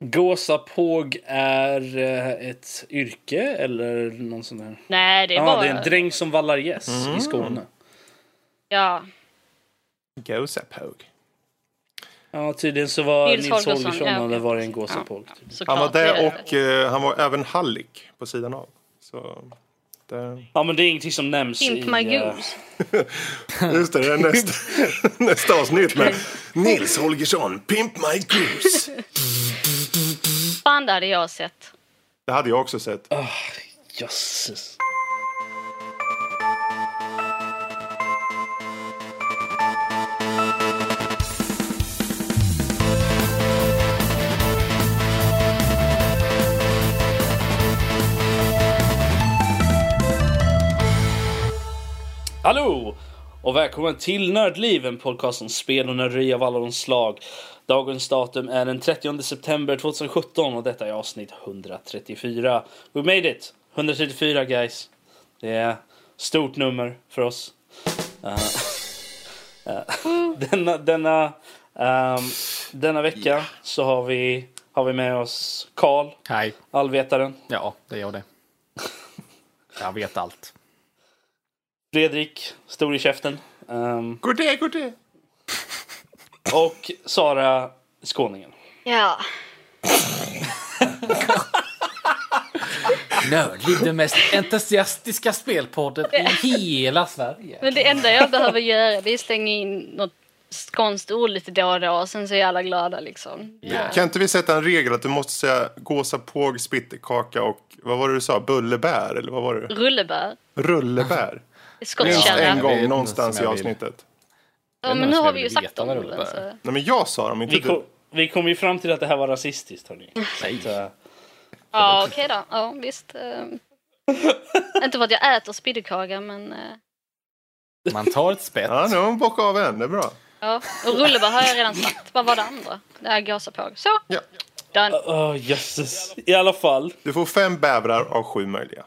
Gåsapåg är eh, ett yrke eller någon sån där? Nej, det är Ja, bara... det är en dräng som vallar gäss i Skåne. Ja, Gåsapåg. Ja, tydligen så var Nils Nils, Holgersson, ja, hade ja. varit en gåsapåg. såklart. Han var det och eh, han var även hallick på sidan av. Så det... Ja, men det är ingenting som nämns Pimp i... my eh, goose. Just det, det är nästa, nästa avsnitt med Nils Holgersson, Pimp My Goose. Fan, det hade jag sett. Det hade jag också sett. Jösses. Hallå! Och välkommen till Nördliv, en podcast om spel och nörderi av alla de slag. Dagens datum är den 30 september 2017 och detta är avsnitt 134. We made it! 134 guys. Det är stort nummer för oss. Eh, eh, denna, denna, ehm, denna vecka så har vi, har vi med oss Karl, Hej. allvetaren. Ja, det är jag det. Jag vet allt. Fredrik, stor i käften. ehm, God day, god day. Och Sara, skåningen. Ja. Nördliv, den mest entusiastiska spelpodden i hela Sverige. Men det enda jag behöver göra det är slänga in något skånskt ord lite då och då och sen så är alla glada liksom. Ja. Kan inte vi sätta en regel att du måste säga gåsapåg, spittekaka och vad var det du sa? Bullebär eller vad var det? Rullebär. Rullebär. Minst en gång någonstans i avsnittet. Ja, men nu har vi ju sagt veta de vad orden. rullebär Så. är. Nej men jag sa dem, inte Vi du. kom, vi kom ju fram till att det här var rasistiskt hörni. Så, att, Ja, okej då. Ja, visst. eh. Inte för att jag äter spiddekaga, men... eh, Man tar ett spett. Ja, nu har hon bockat av en, det är bra. Ja, och rullebär har jag redan sagt. Vad var det andra? Det här gåsapåg. Så, Ja. done. Åh jösses. I alla fall. Du får fem bävrar av sju möjliga.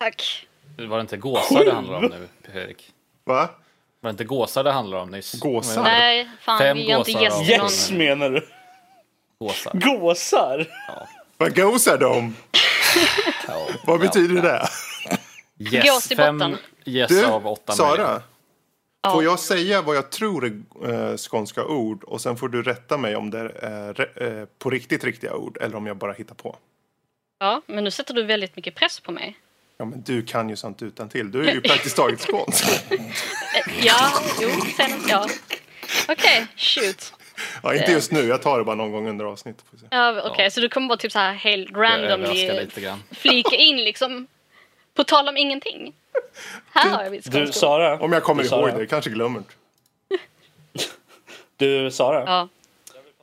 Tack. Var det inte gåsar det handlar om nu, Fredrik? Va? Var det inte gåsar det handlar om nyss? Gåsar? Nej, fan Fem vi gör inte gäst. Yes menar du? Gåsar. Gåsar? Vad gåsar de? Ja. Vad betyder det? Yes, Gås i fem botten. yes Du, av åtta möjliga. Sara. Ja. Får jag säga vad jag tror är eh, skånska ord och sen får du rätta mig om det är eh, på riktigt riktiga ord eller om jag bara hittar på. Ja, men nu sätter du väldigt mycket press på mig. Ja men du kan ju sånt utan till. Du är ju praktiskt taget skånsk. Ja, jo, sen, ja. Okej, shoot. Ja, inte just nu, jag tar det bara någon gång under avsnittet. Får vi se. Ja, Okej, så du kommer bara typ så här helt randomly flika in liksom. På tal om ingenting. Här har jag mitt Du skånska ord. Sara? Om jag kommer du, ihåg det, kanske glömmer. Du Sara? Ja,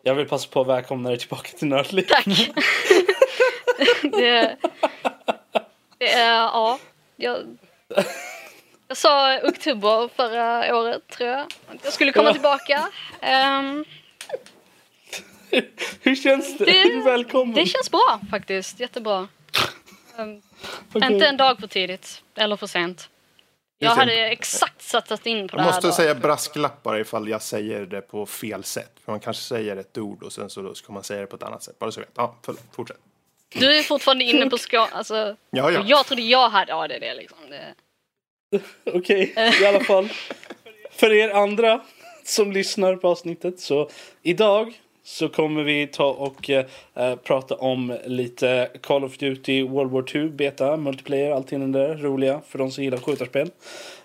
Jag vill passa på att välkomna dig tillbaka till Nördliv. tack. det, det ja. Jag, jag sa oktober förra året tror jag. Jag skulle komma Ja. tillbaka. Ehm, Hur känns det? Det- välkommen? det känns bra faktiskt. Jättebra. Ehm, Okej. Inte en dag för tidigt. Eller för sent. Jag det. hade exakt satsat in på det Jag här. måste då. säga brasklappar ifall jag säger det på fel sätt. För man kanske säger ett ord och sen så ska man säga det på ett annat sätt. Bara så jag vet. Ja, förlåt. Fortsätt. Du är fortfarande inne på skål. Alltså, Ja, ja. Jag trodde jag hade ADD liksom. Det, Okej, i alla fall. För er andra som lyssnar på avsnittet så idag så kommer vi ta och eh, prata om lite Call of Duty World War 2 beta, multiplayer, allting det där roliga för de som gillar skjutarspel.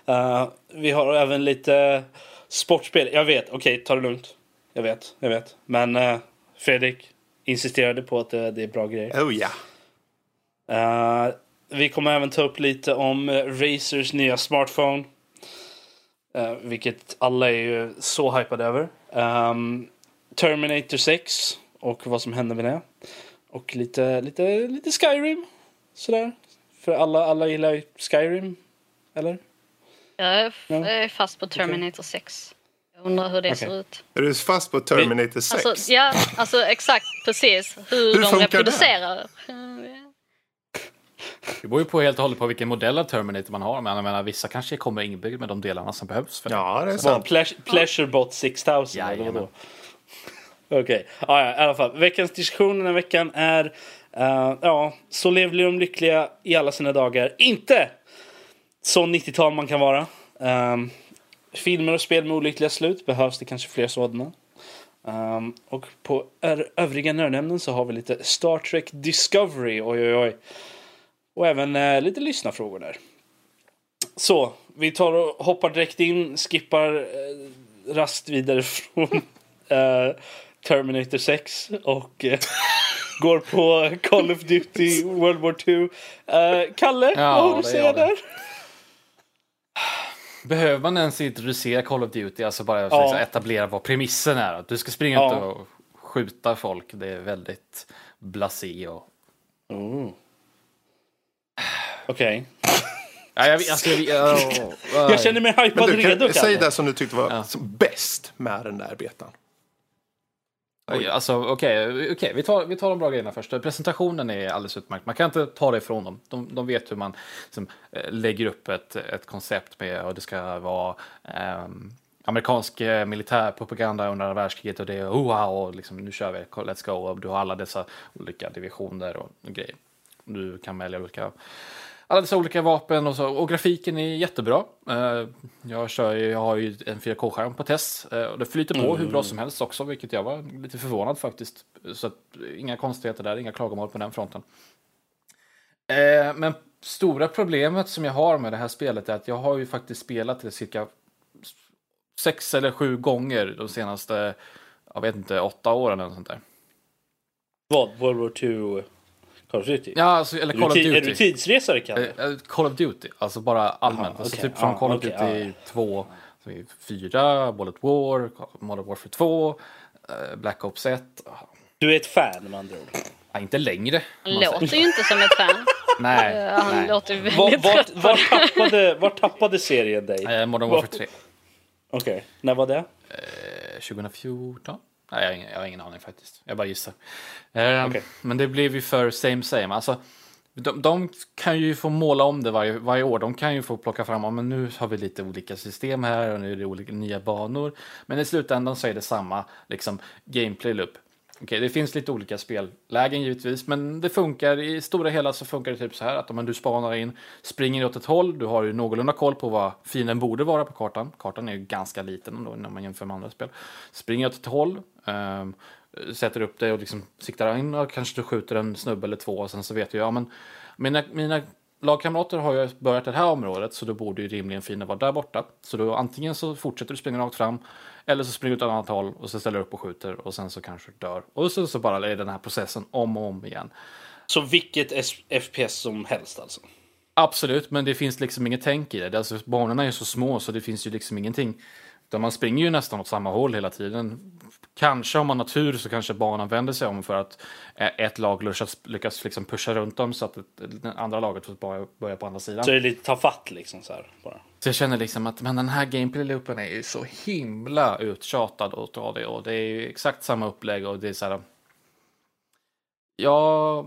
Eh, vi har även lite sportspel. Jag vet, okej, ta det lugnt. Jag vet, jag vet. Men eh, Fredrik insisterade på att det, det är bra grejer. Oh ja. Eh, vi kommer även ta upp lite om uh, Razers nya smartphone. Eh, vilket alla är ju så hypade över. Ehm, Terminator 6 och vad som hände med det. Och lite, lite, lite Skyrim. Sådär. För alla, alla gillar ju Skyrim. Eller? jag, är, Ja. jag är fast på Terminator 6. Jag undrar hur det Okej. ser ut. Är du fast på Terminator 6? Alltså, ja, alltså exakt precis hur, Hur de funkar det? reproducerar. Det beror ju på helt och hållet på vilken modell av Terminator man har. Men jag menar, vissa kanske kommer inbyggd med de delarna som behövs för. Ja, det är sant. Pleas- Pleasurebot 6000 eller vadå? Jajamän. Okej, ja, ja, i alla fall. Veckans diskussion den här veckan är eh, ja, så levliga och lyckliga i alla sina dagar. Inte så 90-tal man kan vara. Ehm, filmer och spel med olyckliga slut. Behövs det kanske fler sådana? Ehm, och på övriga nördämnen så har vi lite Star Trek Discovery. Oj, oj, oj. Och även eh, lite lyssnarfrågor där. Så, vi tar och hoppar direkt in, skippar eh, rast vidare från eh, Terminator 6 och eh, går på Call of Duty World War 2. Eh, Kalle, Ja, vad har du att säga där? Behöver man ens introducera Call of Duty, alltså bara Ja. liksom etablera vad premissen är? Att du ska springa Ja. ut och skjuta folk, det är väldigt blasé och... Oh. Okej. Ja, jag, alltså, jag, jag, jag, Jag känner mig hypad redo, säg det som du tyckte var Ja. bäst med den där betan. Oj, Alltså okej, okej, vi, tar, vi tar de bra grejerna först. Presentationen är alldeles utmärkt. Man kan inte ta det ifrån dem. De, de vet hur man liksom, eh, lägger upp ett, ett koncept med och det ska vara um, amerikansk eh, militärpropaganda under andra världskriget och det är oh, wow, och liksom, nu kör vi, let's go. Och du har alla dessa olika divisioner och, grejer. Du kan välja olika alla dessa olika vapen och så. Och grafiken är jättebra. Eh, Jag, kör, jag har ju en 4K-skärm på test eh, och det flyter på hur bra som helst också, vilket jag var lite förvånad faktiskt. Så att, inga konstigheter där, inga klagomål på den fronten. Eh, Men stora problemet som jag har med det här spelet är att jag har ju faktiskt spelat det cirka sex eller sju gånger de senaste, jag vet inte, åtta åren eller sånt där. Vad? World War 2 Call of Duty? Ja, alltså, eller Call of ti- är Duty. du tidsresare, Kalle? Eh, eh, Call of Duty, alltså bara allmänt. alltså okej. typ från Ja, Call of okej, Duty ja. 2, så är det 4, Bullet War, Modern Warfare 2, eh, Black Ops 1. Du är ett fan med andra ord. Ja, inte längre. Låter ju inte som ett fan. Nej, Eh, Han nej. låter Var, väldigt var, trött på var, det. tappade, var tappade serien dig? Eh, Modern Warfare 3. Okej, när var det? Eh, 2014? Nej, jag har, ingen, jag har ingen aning faktiskt. Jag bara gissar. Eh, Okej. Men det blev ju för same same. Alltså, de, de kan ju få måla om det varje, varje år. De kan ju få plocka fram, men nu har vi lite olika system här och nu är det olika nya banor. Men i slutändan så är det samma liksom, gameplay loop. Okej, det finns lite olika spellägen givetvis, men det funkar i stora hela så funkar det typ så här att om du spanar in, springer åt ett håll, du har ju någorlunda koll på vad fienden borde vara på kartan. Kartan är ju ganska liten ändå när man jämför med andra spel. Springer åt ett håll, ehm, sätter upp det och liksom siktar in och kanske du skjuter en snubbe eller två och sen så vet jag, ja men mina, mina lagkamrater har ju börjat det här området så då borde ju rimligen fienden vara där borta. Så då antingen så fortsätter du springa rakt fram eller så springer du åt ett annat håll och så ställer du upp och skjuter och sen så kanske du dör. Och så, så bara är den här processen om och om igen. Så vilket FPS som helst alltså? Absolut, men det finns liksom inget tänk i det. Alltså, banorna är så små så det finns ju liksom ingenting. Utan man springer ju nästan åt samma håll hela tiden. Kanske om man har tur så kanske banan vänder sig om för att ett lag lyckas, lyckas liksom pusha runt dem så att det, andra laget får börja, börja på andra sidan. Så är det lite ta fatt liksom så här bara. Så jag känner liksom att men den här gameplay-loopen är ju så himla uttjatad och tradig och det är ju exakt samma upplägg och det är så här. Jag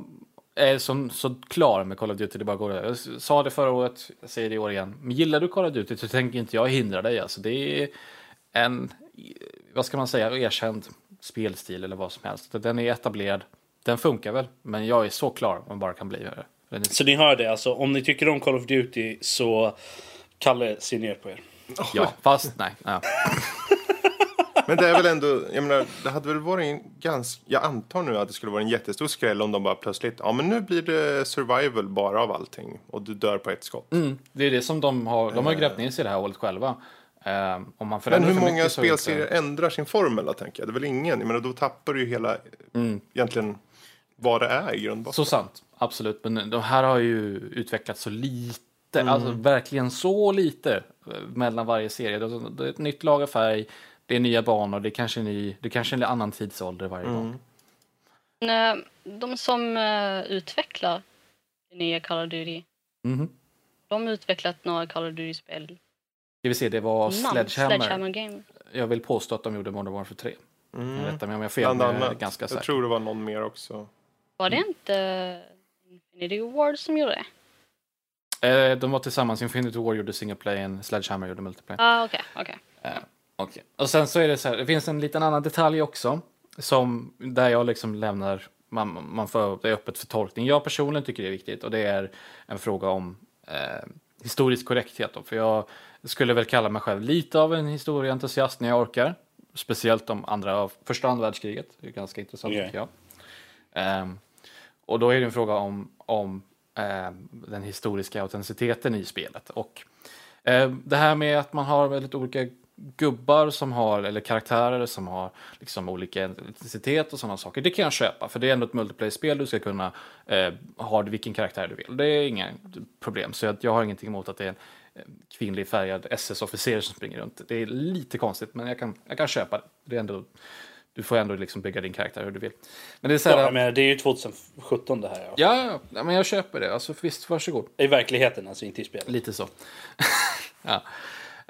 är som, så klar med Call of Duty det bara går. Jag sa det förra året, jag säger det i år igen. Men gillar du Call of Duty så tänker inte jag hindra dig. Alltså det är en, vad ska man säga, erkänd spelstil eller vad som helst. Den är etablerad, den funkar väl, men jag är så klar om man bara kan bli det. Den är Så ni hör det alltså, om ni tycker om Call of Duty så Kalle ser ner på er. Ja, fast nej. Ja. Men det är väl ändå, jag menar, det hade väl varit en ganska, jag antar nu att det skulle vara en jättestor skräll om de bara plötsligt, ja men nu blir det survival bara av allting och du dör på ett skott. Mm, det är det som de har, de har grävt ner sig i det här hålet själva. Um, om man Men hur många det inte- spelserier ändrar sin formel då, tänker jag? Det är väl ingen? Jag menar, då tappar du ju hela, egentligen, vad det är i grund. Så sant, absolut. Men de här har ju utvecklats så lite, Mm. alltså verkligen så lite eh, mellan varje serie. Det är ett nytt lag av färg, det är nya banor, det är kanske en, ny, det är kanske en annan tidsålder varje Mm. gång. Men, eh, De som eh, utvecklar det nya Call of Duty, Mhm. de har utvecklat några Call of Duty-spel. Ska vi se, det var Namn, Sledgehammer. Sledgehammer Game. Jag vill påstå att de gjorde Modern Warfare 3. Mm. Rätta mig om jag har fel, men jag är ganska jag säker. tror det var någon mer också. Var det inte Infinity Ward som gjorde det? Eh, de var tillsammans, Infinity War gjorde single play, Sledgehammer gjorde multiplayer. Ja, ah, okej, okej. Eh, okej. Och sen så är det så här, det finns en liten annan detalj också. som där jag liksom lämnar, man, man får, det är öppet för tolkning. Jag personligen tycker det är viktigt och det är en fråga om eh, historisk korrekthet. Då, för jag skulle väl kalla mig själv lite av en historieentusiast när jag orkar. Speciellt om andra, första andra världskriget. Det är ganska intressant Okej. tycker jag. Ehm, och då är det en fråga om, om ehm, den historiska autenticiteten i spelet. Och ehm, det här med att man har väldigt olika gubbar som har, eller karaktärer som har liksom olika etnicitet och sådana saker. Det kan jag köpa, för det är ändå ett multiplayer-spel. Du ska kunna eh, ha vilken karaktär du vill. Det är inga problem, så jag, jag har ingenting emot att det är en eh, kvinnlig färgad SS-officer som springer runt. Det är lite konstigt, men jag kan, jag kan köpa det. det är ändå, du får ändå liksom bygga din karaktär hur du vill. Men det är så här, Ja, menar, det är ju 2017 det här. Ja, ja, men jag köper det. Alltså, visst, varsågod. I verkligheten, alltså inte i spelet. Lite så. ja.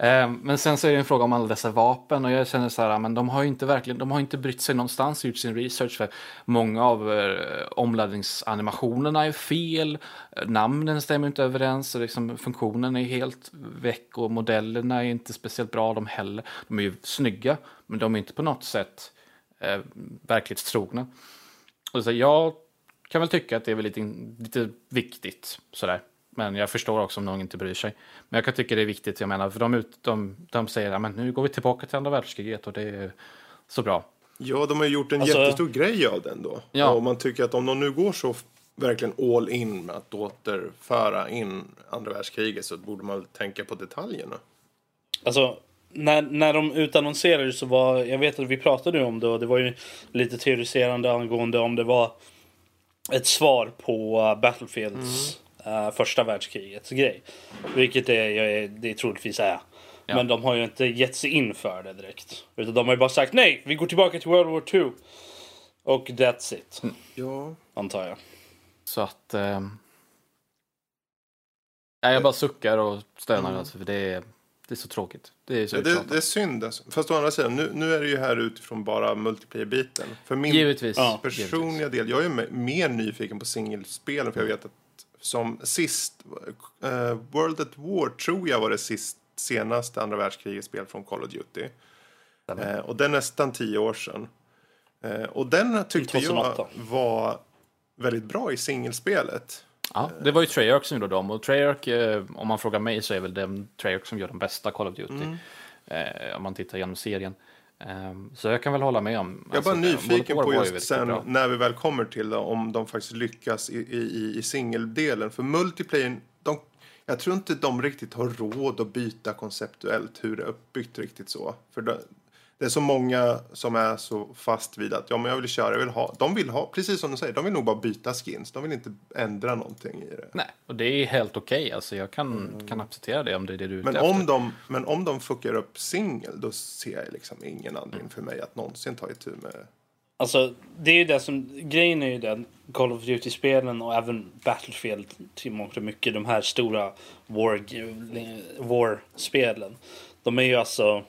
Ehm, men sen så är det en fråga om alla dessa vapen och jag känner så här, ah, men de har ju inte verkligen, de har inte brytt sig någonstans, gjort sin research för många av eh, omladdningsanimationerna är fel, eh, namnen stämmer inte överens och liksom funktionen är helt väck och modellerna är inte speciellt bra de heller. De är ju snygga, men de är inte på något sätt eh, verklighetstrogna. Och så jag kan väl tycka att det är väl lite, lite viktigt sådär. Men jag förstår också om någon inte bryr sig. Men jag kan tycka det är viktigt, jag menar, för de, ut, de, de säger att nu går vi tillbaka till andra världskriget och det är så bra. Ja, de har ju gjort en Alltså- jättestor grej av den då. Ja. Och man tycker att om de nu går så verkligen all in med att återföra in andra världskriget så borde man väl tänka på detaljerna. Alltså, när, när de utannonserade så var, jag vet att vi pratade om det och det var ju lite teoriserande angående om det var ett svar på uh, Battlefields uh, första världskrigets grej. Vilket det, är, det troligtvis är. Ja. Men de har ju inte gett sig in för det direkt. Utan de har ju bara sagt nej, vi går tillbaka till World War 2. Och that's it, Ja, antar jag. Så att... nej, jag bara suckar och stönar alltså, för det är, det är så tråkigt. Det är så det, det, det är synd. Alltså. Fast å andra sidan, nu, nu är det ju här utifrån bara multiplayer-biten. För min Givetvis. Ja. personliga del, jag är me- mer nyfiken på singelspelen för jag vet att som sist, eh, World at War tror jag var det sist, senaste andra världskrigets spel från Call of Duty. Eh, och det är nästan tio år sedan. Eh, och den tyckte 2008. jag var väldigt bra i singelspelet. Ja, det var ju Treyarch som gjorde dem och Treyarch, om man frågar mig så är väl det Treyarch som gör de bästa Call of Duty. Mm. Om man tittar genom serien. Ehm, så jag kan väl hålla med om... Jag är bara alltså, nyfiken Modern War på just sen bra. när vi väl kommer till det, om de faktiskt lyckas i, i, i singeldelen. För multiplayer, de, jag tror inte de riktigt har råd att byta konceptuellt hur det är uppbyggt riktigt så. För det, det är så många som är så fast vid att ja, men jag vill köra, jag vill ha. De vill ha, precis som du säger, de vill nog bara byta skins. De vill inte ändra någonting i det. Nej, och det är helt okej. Alltså, jag kan, kan acceptera det om det är det du är Men om, efter. de, men om de fuckar upp singel, då ser jag liksom ingen anledning för mig att någonsin ta itu med det. Alltså, det är ju det som, grejen är ju den, Call of Duty-spelen och även Battlefield till mångt och mycket, de här stora war, war-spelen. De är ju alltså,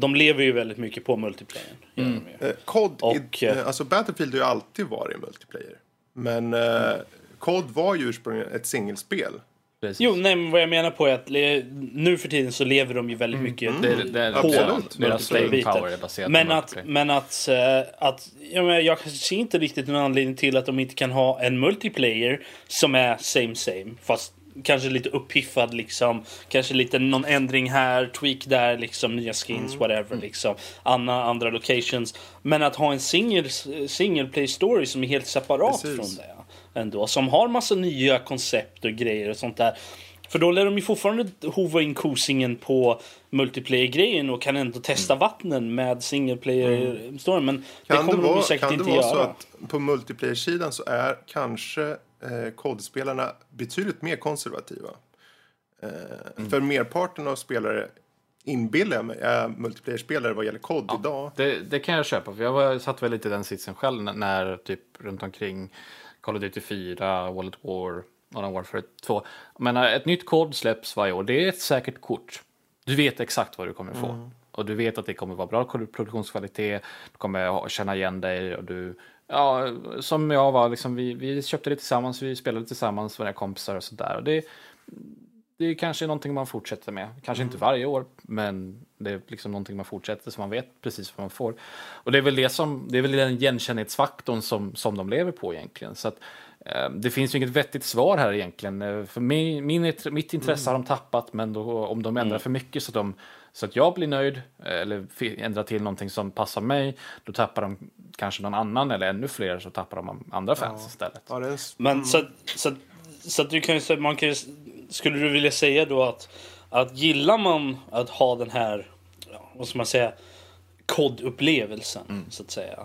de lever ju väldigt mycket på de ju. Eh, COD, Och, i, eh, eh, alltså Battlefield har ju alltid varit multiplayer. Men eh, COD var ju ursprungligen ett singelspel. Precis. Jo, nej men vad jag menar på är att nu för tiden så lever de ju väldigt mycket det, det, det, Absolut. Deras multiplayer staying biten. power är baserat Men på att, multiplayer. men att, att jag, menar, jag ser inte riktigt någon anledning till att de inte kan ha en multiplayer som är same same. Fast kanske lite uppiffad liksom. Kanske lite någon ändring här, tweak där, liksom nya skins, whatever liksom. Andra, andra locations. Men att ha en single, single play story som är helt separat Precis. från det. Ändå. Som har massa nya koncept och grejer och sånt där. För då lär de ju fortfarande hova in kosingen på multiplayer-grejen och kan ändå testa vattnen med single player-storyn. Men det Kan det, kommer de ju vara, säkert kan det vara göra. så att på multiplayer-sidan så är kanske eh, COD-spelarna betydligt mer konservativa? Eh, Mm. För merparten av spelare inbillar jag mig är multiplayer-spelare vad gäller COD idag. Det, det kan jag köpa, för jag var, satt väl lite i den sitsen själv när, när typ runt omkring Call of Duty 4, World at War, Modern Warfare 2. Men när ett nytt kod släpps varje år, det är ett säkert kort. Du vet exakt vad du kommer få. Och du vet att det kommer vara bra produktionskvalitet, du kommer känna igen dig och du Ja, som jag var, liksom, vi, vi köpte det tillsammans, vi spelade tillsammans våra kompisar och sådär. Och det, det är kanske någonting man fortsätter med. Kanske inte varje år, men det är liksom någonting man fortsätter så man vet precis vad man får. Och det är väl det som, det är väl den igenkänningsfaktorn som, som de lever på egentligen. Så att, eh, det finns ju inget vettigt svar här egentligen. Eh, För min, min, mitt intresse har de tappat, men då, om de ändrar för mycket så att, de, så att jag blir nöjd, eller ändrar till någonting som passar mig, då tappar de kanske någon annan, eller ännu fler, så tappar de andra fans istället. Ja, det är Men så, att- så, att- så att du kan ju säga, man kan ju, skulle du vilja säga då att, att gillar man att ha den här, ja, vad ska man säga, kodupplevelsen så att säga.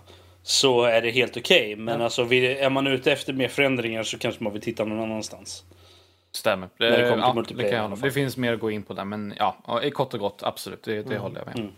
Så är det helt okej. Men alltså vill, är man ute efter mer förändringar så kanske man vill titta någon annanstans. Stämmer. När det kommer till ja, multiplayer det, det finns mer att gå in på där, men ja, kort och gott, absolut, det, det håller jag med.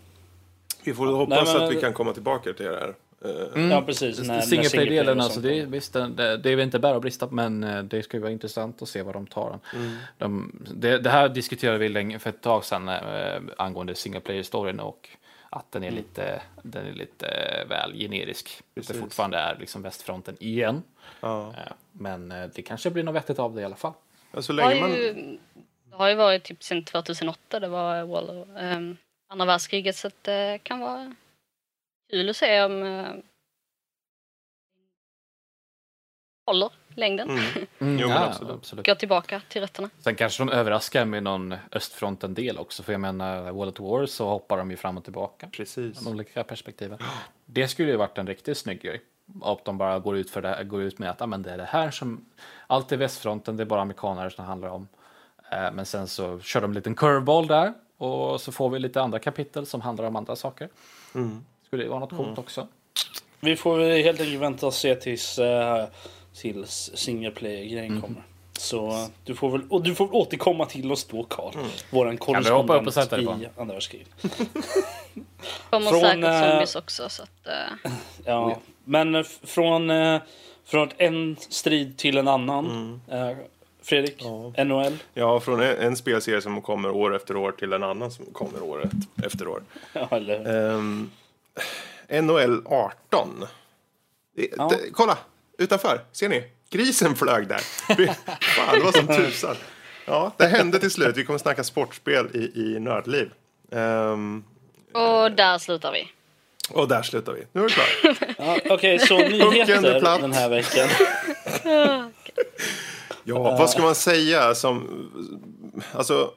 Vi får hoppas Nej, men- att vi kan komma tillbaka till det här. Eh, Ja precis. När, när Single single player play-delen, och alltså, det, visst, det, det, det är väl inte bara att brista, men eh, det ska ju vara intressant att se vad de tar den. De, det, det här diskuterade vi länge för ett tag sedan eh, angående single player-storyn och att den är lite, den är lite eh, väl generisk. Att det Precis. fortfarande är liksom västfronten igen. ja. Eh, men eh, det kanske blir något vettigt av det i alla fall. Ja, så Det har, länge man... ju, det har ju varit typ sedan 2008 det var Wall, um, andra världskriget så att det kan vara kul att se om uh, håller längden. Mm. Mm, Jo, ja, absolut. absolut. Går tillbaka till rötterna. Sen kanske de överraskar med någon östfronten-del också, för jag menar, World at War så hoppar de ju fram och tillbaka. Precis. De olika perspektiven. Det skulle ju varit en riktigt snygg grej. Att de bara går ut, för det, går ut med att ah, men det är det här som... Allt är västfronten, det är bara amerikaner som det handlar om. Eh, men sen så kör de en liten curveball där. Och så får vi lite andra kapitel som handlar om andra saker. Skulle det vara något coolt också. Vi får väl helt enkelt vänta och se tills, uh, tills single player-grejen kommer. Så du får väl och du får återkomma till oss då Karl. Våran du hoppa upp och korrespondent sätta dig på? i andra världskriget. Kommer Från, säkert eh, zombies också så att uh, Ja. Men från, eh, från en strid till en annan. Eh, Fredrik, NHL. Ja, från en, spelserie som kommer år efter år till en annan som kommer år efter år. Ja, eller, Um, NHL 18. Det, Ja. kolla, utanför. Ser ni? Grisen flög där. Fan, det var som tusan. Ja, det hände till slut. Vi kommer snacka sportspel i, i Nördliv. Ehm, och där slutar vi. Och där slutar vi. Nu är det klart. ja, Okej, så nyheter den här veckan. Ja, vad ska man säga som... Alltså...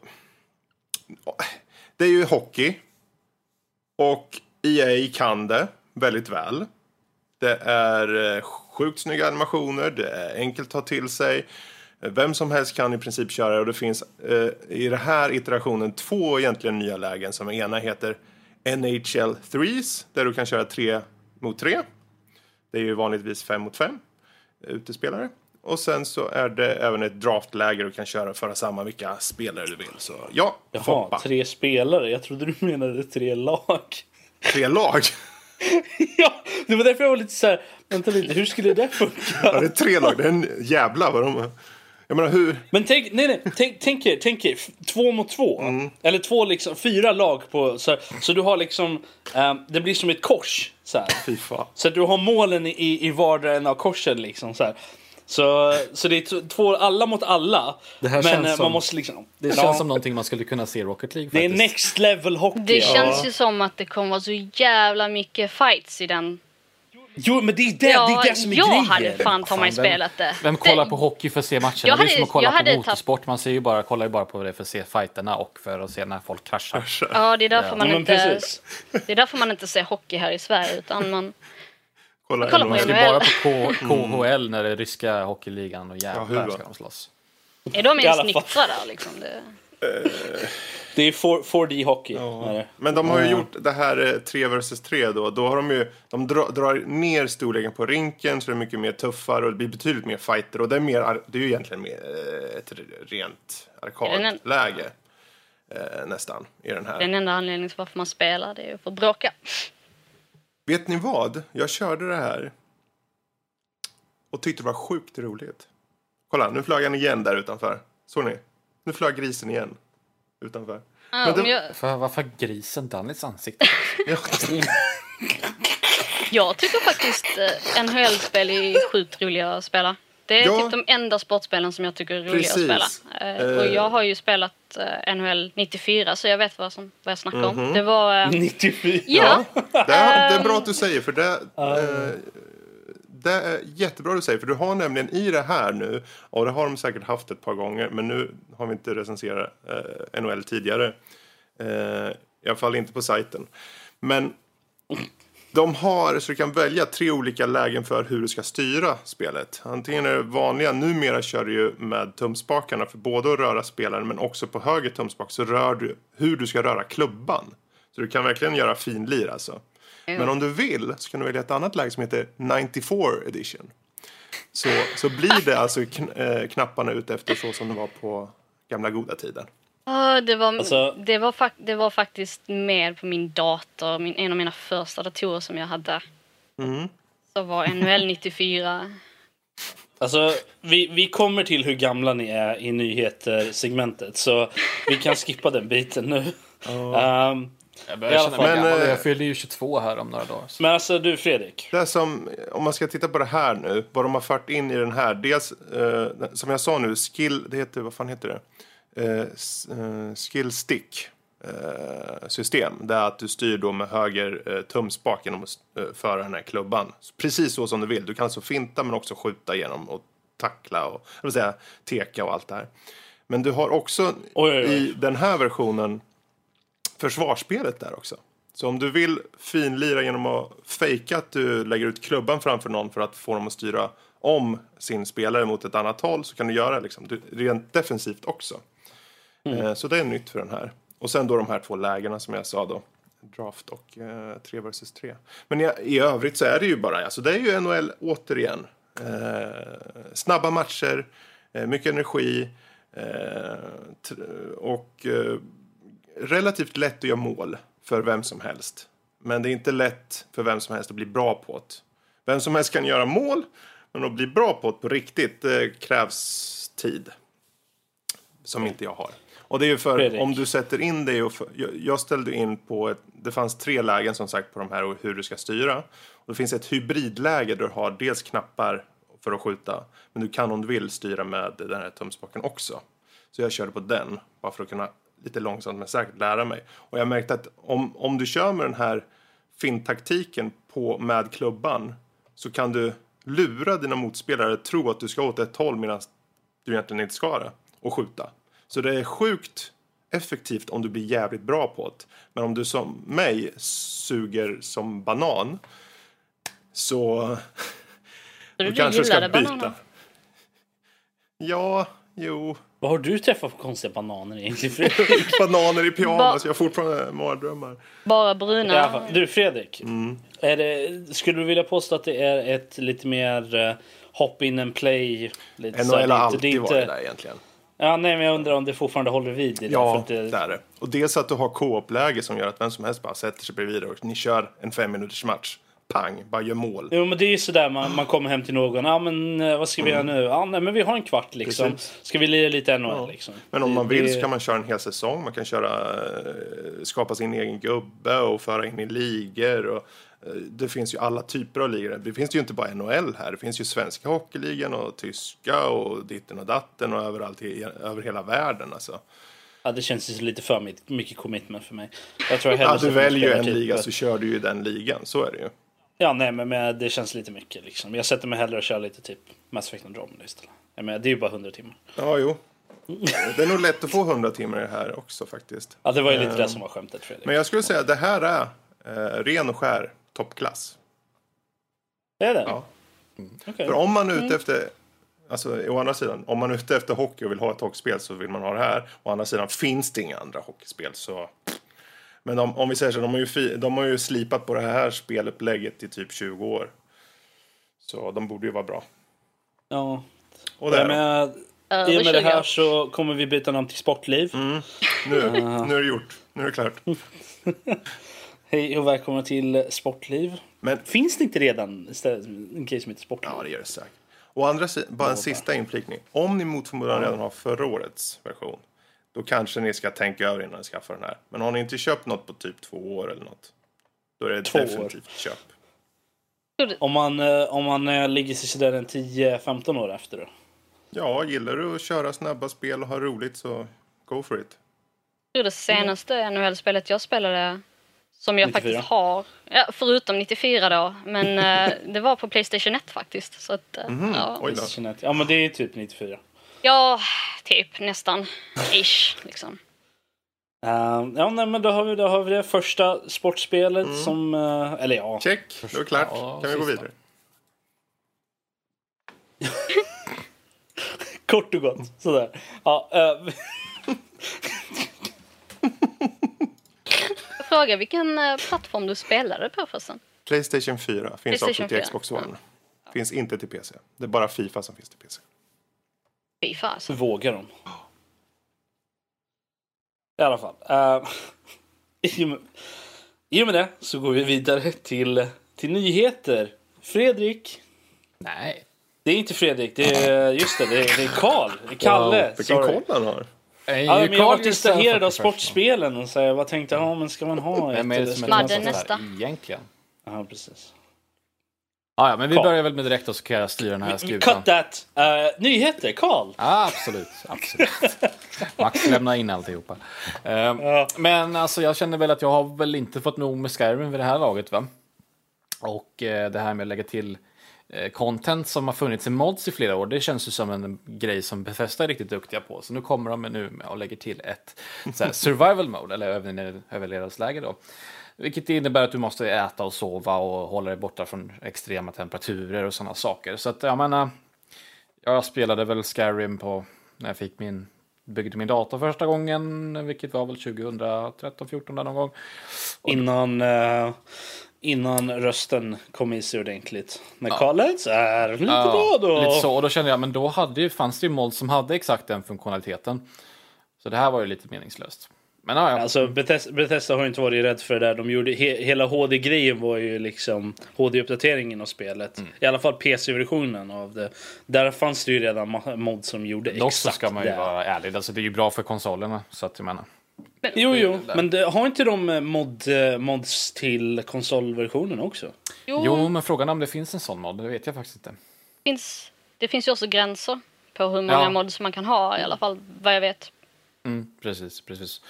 Det är ju hockey. Och EA kan det väldigt väl. Det är eh, sjukt snygga animationer, det är enkelt att ta till sig. Vem som helst kan i princip köra och det finns eh, i den här iterationen två egentligen nya lägen som ena heter NHL 3s där du kan köra tre mot tre. Det är ju vanligtvis fem mot fem utespelare. Och sen så är det även ett draftläge du kan köra föra samman vilka spelare du vill. Så ja, Jaha, Foppa. tre spelare. Jag trodde du menade tre lag. Tre lag. ja, det var därför jag var lite så här. Vänta lite, hur skulle det funka? Ja, det är tre lag. Det är en jävla vad de... Jag menar hur... Men tänk, nej, nej, tänk, tänk er, tänk er, två mot två. Eller två liksom, fyra lag på, så, så du har liksom, ehm, det blir som ett kors. Så, här. Fy fan. så du har målen i, i vardera en av korsen liksom. Så, här. så, så det är två, alla mot alla. Det här men känns eh, som- man måste liksom, Det ja, känns som någonting man skulle kunna se i Rocket League det är faktiskt. next level hockey. Det ja. känns ju som att det kommer vara så jävla mycket fights i den. Jo men det är det, det, är det som är jag grejen. hade fan ta mig spelat det. Vem kollar på hockey för att se matcherna? Jag det är som att kolla jag på motorsport. Man ser ju bara, kollar ju bara på det för att se fighterna och för att se när folk kraschar. Ja, det är därför Ja, man men inte... Det är därför man inte ser hockey här i Sverige utan man... Kolla, Kolla på NHL. Är NHL. bara på K- KHL när det är ryska hockeyligan och jävlar då? ska de slåss. Är de ens nyktra där liksom? Det... Det är 4- 4D hockey. Ja. är det. Men de har ju gjort det här eh, 3 vs 3 då. Då har de ju, de dra, drar ner storleken på rinken så det är mycket mer tuffare och det blir betydligt mer fighter. Och det är, mer, det är ju egentligen mer eh, ett rent arkadläge. Eh, nästan, i den här. Den enda anledningen till varför man spelar det är ju för att bråka. Vet ni vad? Jag körde det här och tyckte det var sjukt roligt. Kolla, nu flög han igen där utanför. Såg ni? Nu flög grisen igen utanför. Ja, Men det- jag, För, varför grisen Dannits ansikte? Ja, jag tycker faktiskt eh, NHL-spel är sjukt roliga att spela. Det är Ja. typ de enda sportspelen som jag tycker är roliga Precis. att spela. Eh, och Eh. jag har ju spelat eh, NHL 94 så jag vet vad, som, vad jag snackar Mhm. om. Det var... Eh, 94. ja, Det är, det är Ehm. bra att du säger, för det, eh, det är jättebra du säger. För du har nämligen i det här nu, och det har de säkert haft ett par gånger, men nu har vi inte recenserat eh, NHL tidigare. Eh, I alla fall inte på sajten. Men de har, så du kan välja tre olika lägen för hur du ska styra spelet. Antingen är det vanliga, numera kör du ju med tumspakarna för både att röra spelaren men också på höger tumspak så rör du hur du ska röra klubban. Så du kan verkligen göra finlir alltså. Men om du vill så kan du välja ett annat läge som heter 94 edition. Så, så blir det alltså kn- eh, knapparna ut efter så som det var på gamla goda tiden. ah, det, var, Alltså- det, var det var faktiskt med på min dator, min, en av mina första datorer som jag hade. Mm. Så var NHL 94. Alltså, vi, vi kommer till hur gamla ni är i nyheter-segmentet. Så vi kan skippa den biten nu. Ehm, Jag börjar känna mig Men, gammal. eh, Jag fyller ju 22 här om några dagar. Så. men alltså du Fredrik. Det som, om man ska titta på det här nu, vad de har fört in i den här. Dels, eh, som jag sa nu, skill, det heter, vad fan heter det? Eh, eh, skill stick eh, system. Det är att du styr då med höger eh, tumspak genom att föra den här klubban. Precis så som du vill. Du kan alltså finta men också skjuta genom och tackla och jag vill säga, teka och allt det här. Men du har också Oj, oj, oj. i den här versionen försvarsspelet där också. Så om du vill finlira genom att fejka att du lägger ut klubban framför någon för att få dem att styra om sin spelare mot ett annat håll så kan du göra liksom, du, rent defensivt också. Eh, så det är nytt för den här. Och sen då de här två lägena som jag sa då. Draft och eh, 3 vs 3. Men i, i övrigt så är det ju bara, alltså det är ju NHL återigen. Eh, snabba matcher, eh, mycket energi eh, och eh, relativt lätt att göra mål för vem som helst. Men det är inte lätt för vem som helst att bli bra på det. Vem som helst kan göra mål, men att bli bra på det på riktigt det krävs tid. Som inte jag har. Och det är ju för Fredrik. om du sätter in det och för, jag, jag ställde in på ett, det fanns tre lägen som sagt på de här och hur du ska styra. Och det finns ett hybridläge där du har dels knappar för att skjuta, men du kan om du vill styra med den här tumspaken också. Så jag körde på den, bara för att kunna lite långsamt men säkert lära mig. Och jag märkte att om, om du kör med den här fintaktiken på, med klubban så kan du lura dina motspelare att tro att du ska åt ett håll medan du egentligen inte ska det och skjuta. Så det är sjukt effektivt om du blir jävligt bra på det. Men om du som mig suger som banan så du kanske ska byta. bananer? Ja, jo. Vad har du träffat för konstiga bananer egentligen Fredrik? Bananer i pyjamas. Jag har fortfarande mardrömmar. Bara bruna? Du Fredrik. Är det, skulle du vilja påstå att det är ett lite mer uh, hop in and play? Lite NHL har lite- det alltid varit där egentligen. Ja, nej, men jag undrar om det fortfarande håller vid i det. Ja, för att det, det är det. Och dels att du har co-op-läge som gör att vem som helst bara sätter sig bredvid och ni kör en fem minuters match. Pang, bara gör mål. Jo men det är ju sådär man, man kommer hem till någon. Ja men eh, vad ska vi göra nu? Ja nej men vi har en kvart liksom. Mm. Precis. Ska vi lira lite NHL liksom? Men om man vill det- så kan man köra en hel säsong. Man kan köra, eh, skapa sin egen gubbe och föra in i ligor. Och, eh, det finns ju alla typer av ligor. Det finns ju inte bara NHL här. Det finns ju svenska hockeyligan och tyska och ditten och datten och överallt i, över hela världen. Alltså. Ja det känns ju lite för mycket- commitment för mig. Jag tror jag Ja, du väljer ju en typ- liga så kör du ju den ligan. Så är det ju. Ja nej men, men det känns lite mycket liksom. Jag sätter mig hellre och kör lite typ Mass Effect Andromeda istället. Jag menar, det är ju bara 100 timmar. Ja, jo. Det är nog lätt att få 100 timmar i det här också faktiskt. Ja det var ju lite det som var skämtet Fredrik. Men jag skulle säga att det här är eh, ren och skär toppklass. Det är det? Ja. Okej. För om man är ute efter, alltså å andra sidan, om man är ute efter hockey och vill ha ett hockeyspel så vill man ha det här. Å andra sidan finns det inga andra hockeyspel så. Men om, om vi säger så, de har, ju fi, de har ju slipat på det här spelupplägget i typ 20 år. Så de borde ju vara bra. Ja. Och det Ja, är de. men, Över I och med det 20 här så kommer vi byta namn till Sportliv. nu, nu är det gjort. Nu är det klart. Hej och välkomna till Sportliv. Men Finns det inte redan istället en grej som heter Sportliv? Ja, det gör det säkert. Å andra sidan, bara en sista inflikning. Om ni mot förmodan redan har förra årets version, då kanske ni ska tänka över innan ni skaffar den här. Men har ni inte köpt något på typ två år eller något, då är det Två år. definitivt köp. Trodde- Om man, eh, om man eh, ligger sig sådär en 10-15 år efter då? Ja, gillar du att köra snabba spel och ha roligt så go for it. Det senaste NHL-spelet jag spelade som jag 94. faktiskt har, ja, förutom 94 då, men eh, det var på Playstation 1 faktiskt. Så att, eh, Mhm, ja. Oj då. Jeanette. Ja men det är typ 94. Ja, typ nästan. Ish, liksom. Uh, ja nej, men då har, vi, då har vi det första sportspelet som... eh, eller ja. Check, det var klart. Ja, kan vi gå vidare? Kort och gott. Sådär. Ja, eh, Jag frågar vilken eh, plattform du spelade på förresten? Playstation 4 finns Playstation också till 4, Xbox One. Finns inte till PC. Det är bara Fifa som finns till PC. Fifa alltså. vågar de. I alla fall. eh, i, och med, I och med det så går vi vidare till, till nyheter. Fredrik. Nej. Det är inte Fredrik, det är just det, det är, det är Karl. Det är Kalle. Vilken sorry. koll han har. Ja, men jag var distraherad av sportspelen och så här, vad tänkte jag, ja, men ska man ha Vem är det som är nästa. Egentligen. Ja, precis. Ja, ja, men vi Karl. börjar väl med direkt och så kan jag styra den här skutan. Cut that! Uh, nyheter, Karl. Ja, absolut. absolut. Max lämnar in alltihopa. Uh, Ja. Men alltså, jag känner väl att jag har väl inte fått nog med Skyrim vid det här laget. va? Och eh, det här med att lägga till eh, content som har funnits i mods i flera år, det känns ju som en grej som Bethesda är riktigt duktiga på. Så nu kommer de nu med och lägger till ett survival mode, eller överle- överlevnadsläge då. Vilket innebär att du måste äta och sova och hålla dig borta från extrema temperaturer och sådana saker. Så att jag menar, jag spelade väl Skyrim på när jag fick min byggde min dator första gången, vilket var väl 2013, 14 där någon gång. Innan, eh, innan rösten kom i sig ordentligt. När Karl lät så här, lite då då. lite så. Och då kände jag, men då hade, fanns det ju mods som hade exakt den funktionaliteten. Så det här var ju lite meningslöst. Men ja, ja. Alltså Bethesda, Bethesda har ju inte varit rädd för det där. De gjorde, he, hela HD-grejen var ju liksom HD-uppdateringen av spelet. Mm. I alla fall PC-versionen av det. Där fanns det ju redan mod som gjorde Dock exakt ska man ju det. vara ärlig, alltså det är ju bra för konsolerna. Så att jag menar. Jo, jo, men det, har inte de eh, mod, eh, mods till konsolversionen också? Jo, Jo, men frågan är om det finns en sån mod, det vet jag faktiskt inte. Finns, det finns ju också gränser på hur många Ja. mods man kan ha i alla fall vad jag vet. Mm, precis, precis.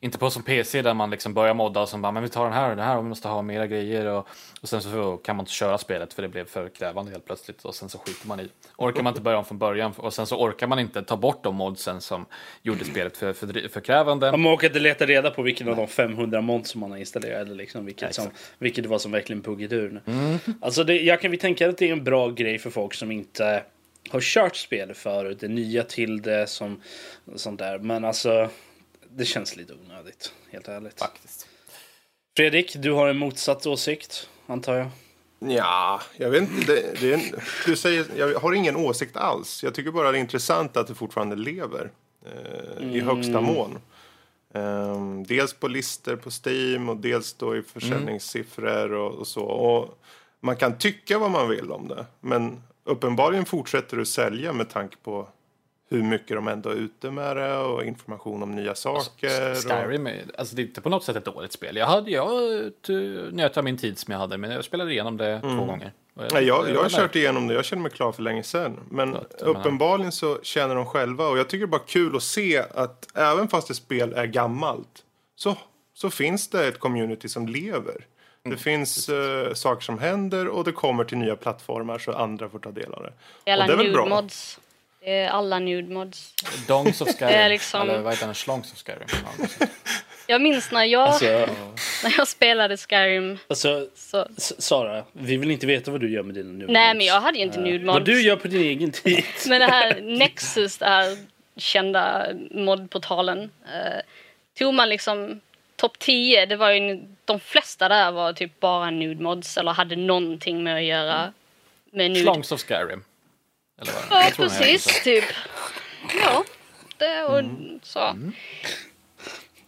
Inte på som PC där man liksom börjar modda och sen bara, men vi tar den här och den här och vi måste ha mera grejer och, och sen så kan man inte köra spelet för det blev för krävande helt plötsligt och sen så skiter man i. Orkar man inte börja om från början och sen så orkar man inte ta bort de modsen som gjorde spelet för, för, för krävande. Man orkar inte leta reda på vilken av de 500 mods som man har installerat. Eller liksom vilket, som, vilket det var som verkligen puggade ur. Mm. Alltså det, jag kan vi tänka att det är en bra grej för folk som inte har kört spel förut. Det nya till det som sånt där. Men alltså det känns lite onödigt. Helt ärligt. Faktiskt. Fredrik, du har en motsatt åsikt antar jag. Ja, jag vet inte. Det, det är en, du säger, jag har ingen åsikt alls. Jag tycker bara det är intressant att det fortfarande lever eh, i högsta mån. Ehm, dels på listor på Steam och dels då i försäljningssiffror och, och så. Och man kan tycka vad man vill om det. Men uppenbarligen fortsätter du sälja med tanke på hur mycket de ändå är ute med det och information om nya saker. och, Skyrim, är, alltså det är inte på något sätt ett dåligt spel. Jag, hade, jag t- njöt av min tid som jag hade, men jag spelade igenom det två gånger. Och Mm. Nej, jag, jag har kört igenom det. Jag känner mig klar för länge sedan. Men jag menar- uppenbarligen så känner de själva. Och jag tycker det är bara kul att se att även fast ett spel är gammalt. Så, så finns det ett community som lever. Mm, Det finns eh, saker som händer och det kommer till nya plattformar så andra får ta del av det. Det är alla och det är väl nude bra. mods. Det är alla nude mods. Dongs of Skyrim. Det är liksom- Eller vad heter den? Schlongs of Skyrim. Jag minns när jag, Alltså, när jag spelade Skyrim alltså så... Sara, vi vill inte veta vad du gör med dina nude Nej mods. men jag hade ju inte nude Vad mods. du gör på din egen tid. Men det här Nexus, det här kända modportalen. Eh, tog man liksom topp 10, det var ju de flesta där var typ bara nude mods eller hade någonting med att göra med nude. Schlongs of Skyrim. Eller vad Ja jag precis, typ. Ja, det och Mm. så.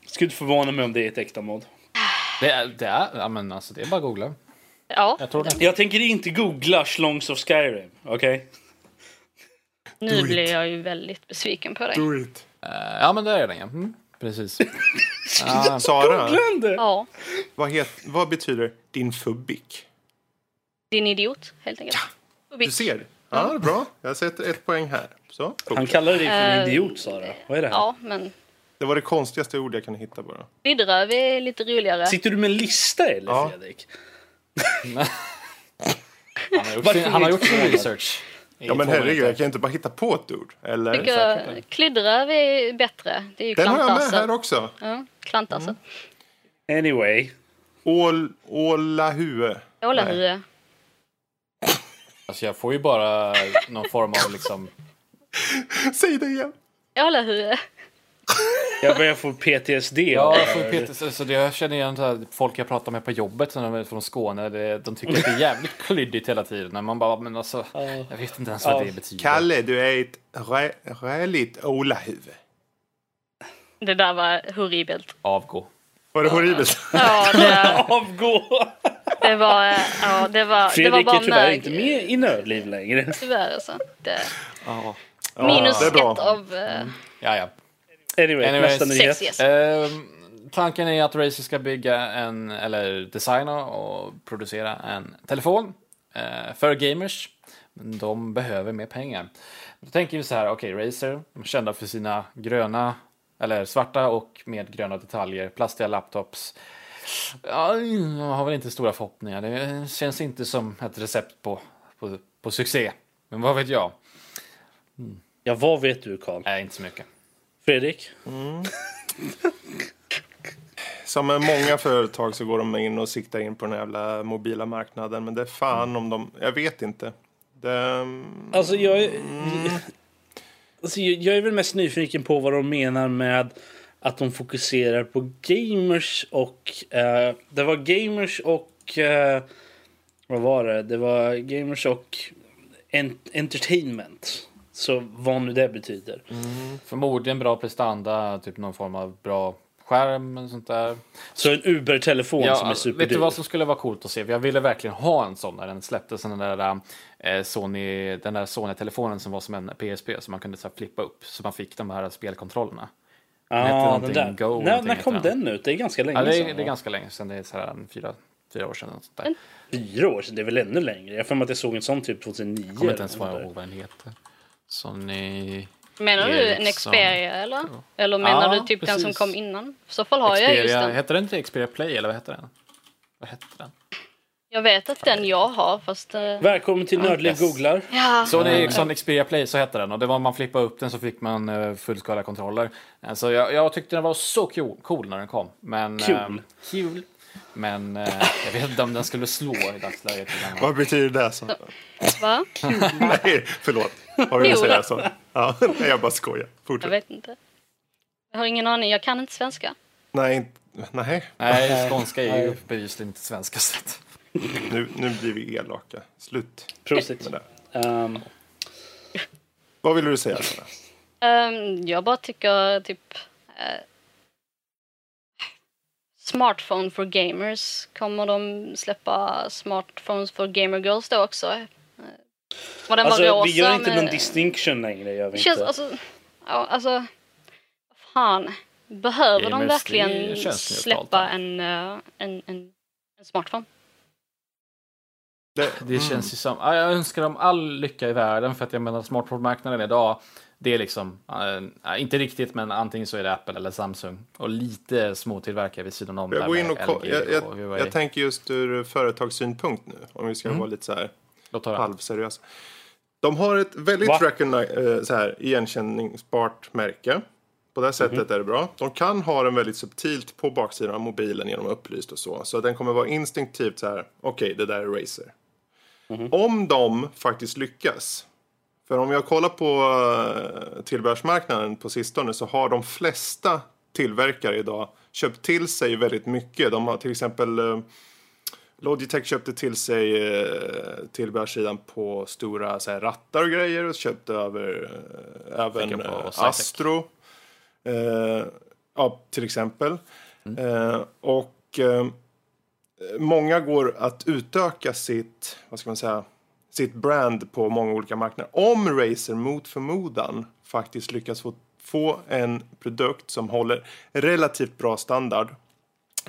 Skulle inte förvåna mig om det är ett äkta mod. Det är, det är, ja, men alltså, det är bara att googla. Ja, Jag tror det. Jag tänker inte googla Schlongs of Skyrim, okej? nu blir jag ju väldigt besviken på dig. Do it. Eh, ja, men där är den ja. Mm, precis. Ja, Sara! Ja, vad, het, vad betyder din fubik? Din idiot, helt enkelt. Du ser. Ja, bra. Jag sätter ett poäng här. Så, Han kallade dig för en Eh, idiot, Sara. Vad är det här? Ja, men Det var det konstigaste ord jag kunde hitta bara. Ridderöv är lite roligare. Sitter du med en lista eller Ja. Fredrik? Han har gjort sin, han har är gjort det sin två research. Ja, men herregud, jag kan inte bara hitta på ett ord. Eller? tycker Klydderöv är bättre. Det är ju Den har jag med här också. Ja, klantarsel. Anyway. Ål, ålahue. Ålahue. Alltså jag får ju bara någon form av liksom... Säg det igen. Ålahue. Jag börjar få PTSD. Ja, jag, får. Peter, så, det, jag känner igen så här, folk jag pratar med på jobbet som är från Skåne. Det, de tycker att det är jävligt klyddigt hela tiden. När man bara, men alltså, jag vet inte ens vad Ja. det betyder. Kalle, du är ett rä, räligt ålahuvud. Det där var horribelt. Avgå. Var det horribelt? Ja, det, Avgå! det var... Ja, det var, det var Fredrik bara är tyvärr inte med i Nördliv längre. Tyvärr alltså. Det, Ja, minus det är bra. ett av... eh, ja. ja. Anyway, Anyways. nästa nyhet. Sex yes. Ehm, tanken är att Razer ska bygga en, eller designa och producera en telefon eh, för gamers. Men de behöver mer pengar. Då tänker vi så här, okej, Razer, de är kända för sina gröna, eller svarta och med gröna detaljer, plastiga laptops. Ja, jag har väl inte stora förhoppningar. Det känns inte som ett recept på, på, på succé. Men vad vet jag? Ja, vad vet du Karl? Nej, inte så mycket. Fredrik? Som med många företag så går de in och siktar in på den här jävla mobila marknaden. Men det är fan om de... Jag vet inte. Det, Alltså jag är, alltså jag är väl mest nyfiken på vad de menar med att de fokuserar på gamers och eh, det var gamers och eh, vad var det? Det var gamers och en, entertainment. Så vad nu det betyder. Förmodligen bra prestanda, typ någon form av bra skärm och sånt där. Så en Uber-telefon som är vet du superdyr. vad som skulle vara coolt att se? Jag ville verkligen ha en sån när den släpptes. Den där, eh, Sony, den där Sony-telefonen som var som en PSP som man kunde så här, flippa upp så man fick de här spelkontrollerna. Ja, någonting den där. Go, när, när kom den ut? Det är ganska länge Ja, det, är, sedan. det är ganska länge sedan, det är så här, fyra, fyra år sedan. Sånt där. Fyra år sedan? Det är väl ännu längre? Jag har för mig att jag såg en sån typ 2009. Jag kommer inte ens ihåg vad den heter. Sony... Menar du en Ericsson. Xperia eller? Eller menar Ja, du typ den som precis. kom innan? I så fall har jag just Xperia, den. hette den inte Xperia Play eller vad hette den? Vad hette den? Jag vet att den jag har fast... eh, Välkommen till Nördliv Yes. googlar. Ja, Sony Ericsson Xperia Play så hette den och det var man flippade upp den så fick man uh, fullskaliga kontroller. Eh, Så jag, jag tyckte den var så cool, cool när den kom. Men, Kul. ehm, kul. Men eh, jag vet inte om den skulle slå i dagsläget. vad betyder det? Så? va? Nej, förlåt. Har du säga så? Ja, nej, jag bara skojar. Jag Fortsätt. vet inte. Jag har ingen aning, jag kan inte svenska. Nej, inte- nej. Nej, skånska är ju bevisligen inte svenska. Så att, Nu, nu blir vi elaka. Slut Prosit. med det. Um, Vad vill du säga? Ehm, jag bara tycker typ... eh, smartphone for gamers. Kommer de släppa smartphones for gamer girls då också? Var den alltså, bara rosa vi gör inte med- någon distinction längre. Gör vi känns inte. alltså... Ja, alltså... Fan. Behöver de Gamers, verkligen känns neutralt, släppa en, eh, en, en, en smartphone? Det, det känns ju som, ja, jag önskar dem all lycka i världen för att jag menar smartphone-marknaden idag det är liksom, eh, inte riktigt men antingen så är det Apple eller Samsung och lite småtillverkare vid sidan om. jag, går in och, LG jag, jag, jag tänker just ur företagssynpunkt nu. Om vi ska Mm. vara lite så här halvseriösa. De har ett väldigt eh, så här, igenkänningsbart märke. På det sättet Mhm. är det bra. De kan ha den väldigt subtilt på baksidan av mobilen genom upplyst och så. Så den kommer vara instinktivt så här, okej det där är Razer. Mhm. Om de faktiskt lyckas. För om jag kollar på eh, tillbehörsmarknaden på sistone så har de flesta tillverkare idag köpt till sig väldigt mycket. De har till exempel eh, Logitech köpte till sig eh, tillbehörssidan på stora så här, rattar och grejer och köpte över även. Astro. Eh, ja, till exempel. Eh, och eh, många går att utöka sitt, vad ska man säga, sitt brand på många olika marknader. Om Razer mot förmodan faktiskt lyckas få, få en produkt som håller relativt bra standard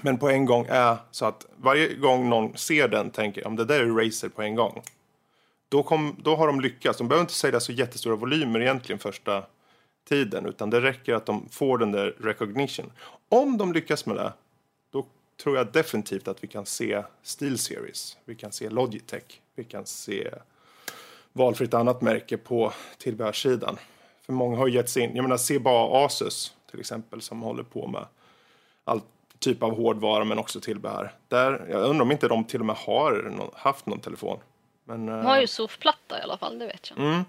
Men på en gång är så att varje gång någon ser den tänker om det där är Razer på en gång. Då, kom, då har de lyckats. De behöver inte sälja så jättestora volymer egentligen första tiden. Utan det räcker att de får den där recognition. Om de lyckas med det. Då tror jag definitivt att vi kan se Steel Series. Vi kan se Logitech. Vi kan se valfritt annat märke på tillbehörssidan. För många har gett sig in. Jag menar se bara Asus till exempel som håller på med all typ av hårdvara men också tillbehör. Där, jag undrar om inte de till och med har haft någon telefon. Men, De eh, har ju surfplatta i alla fall, det vet jag.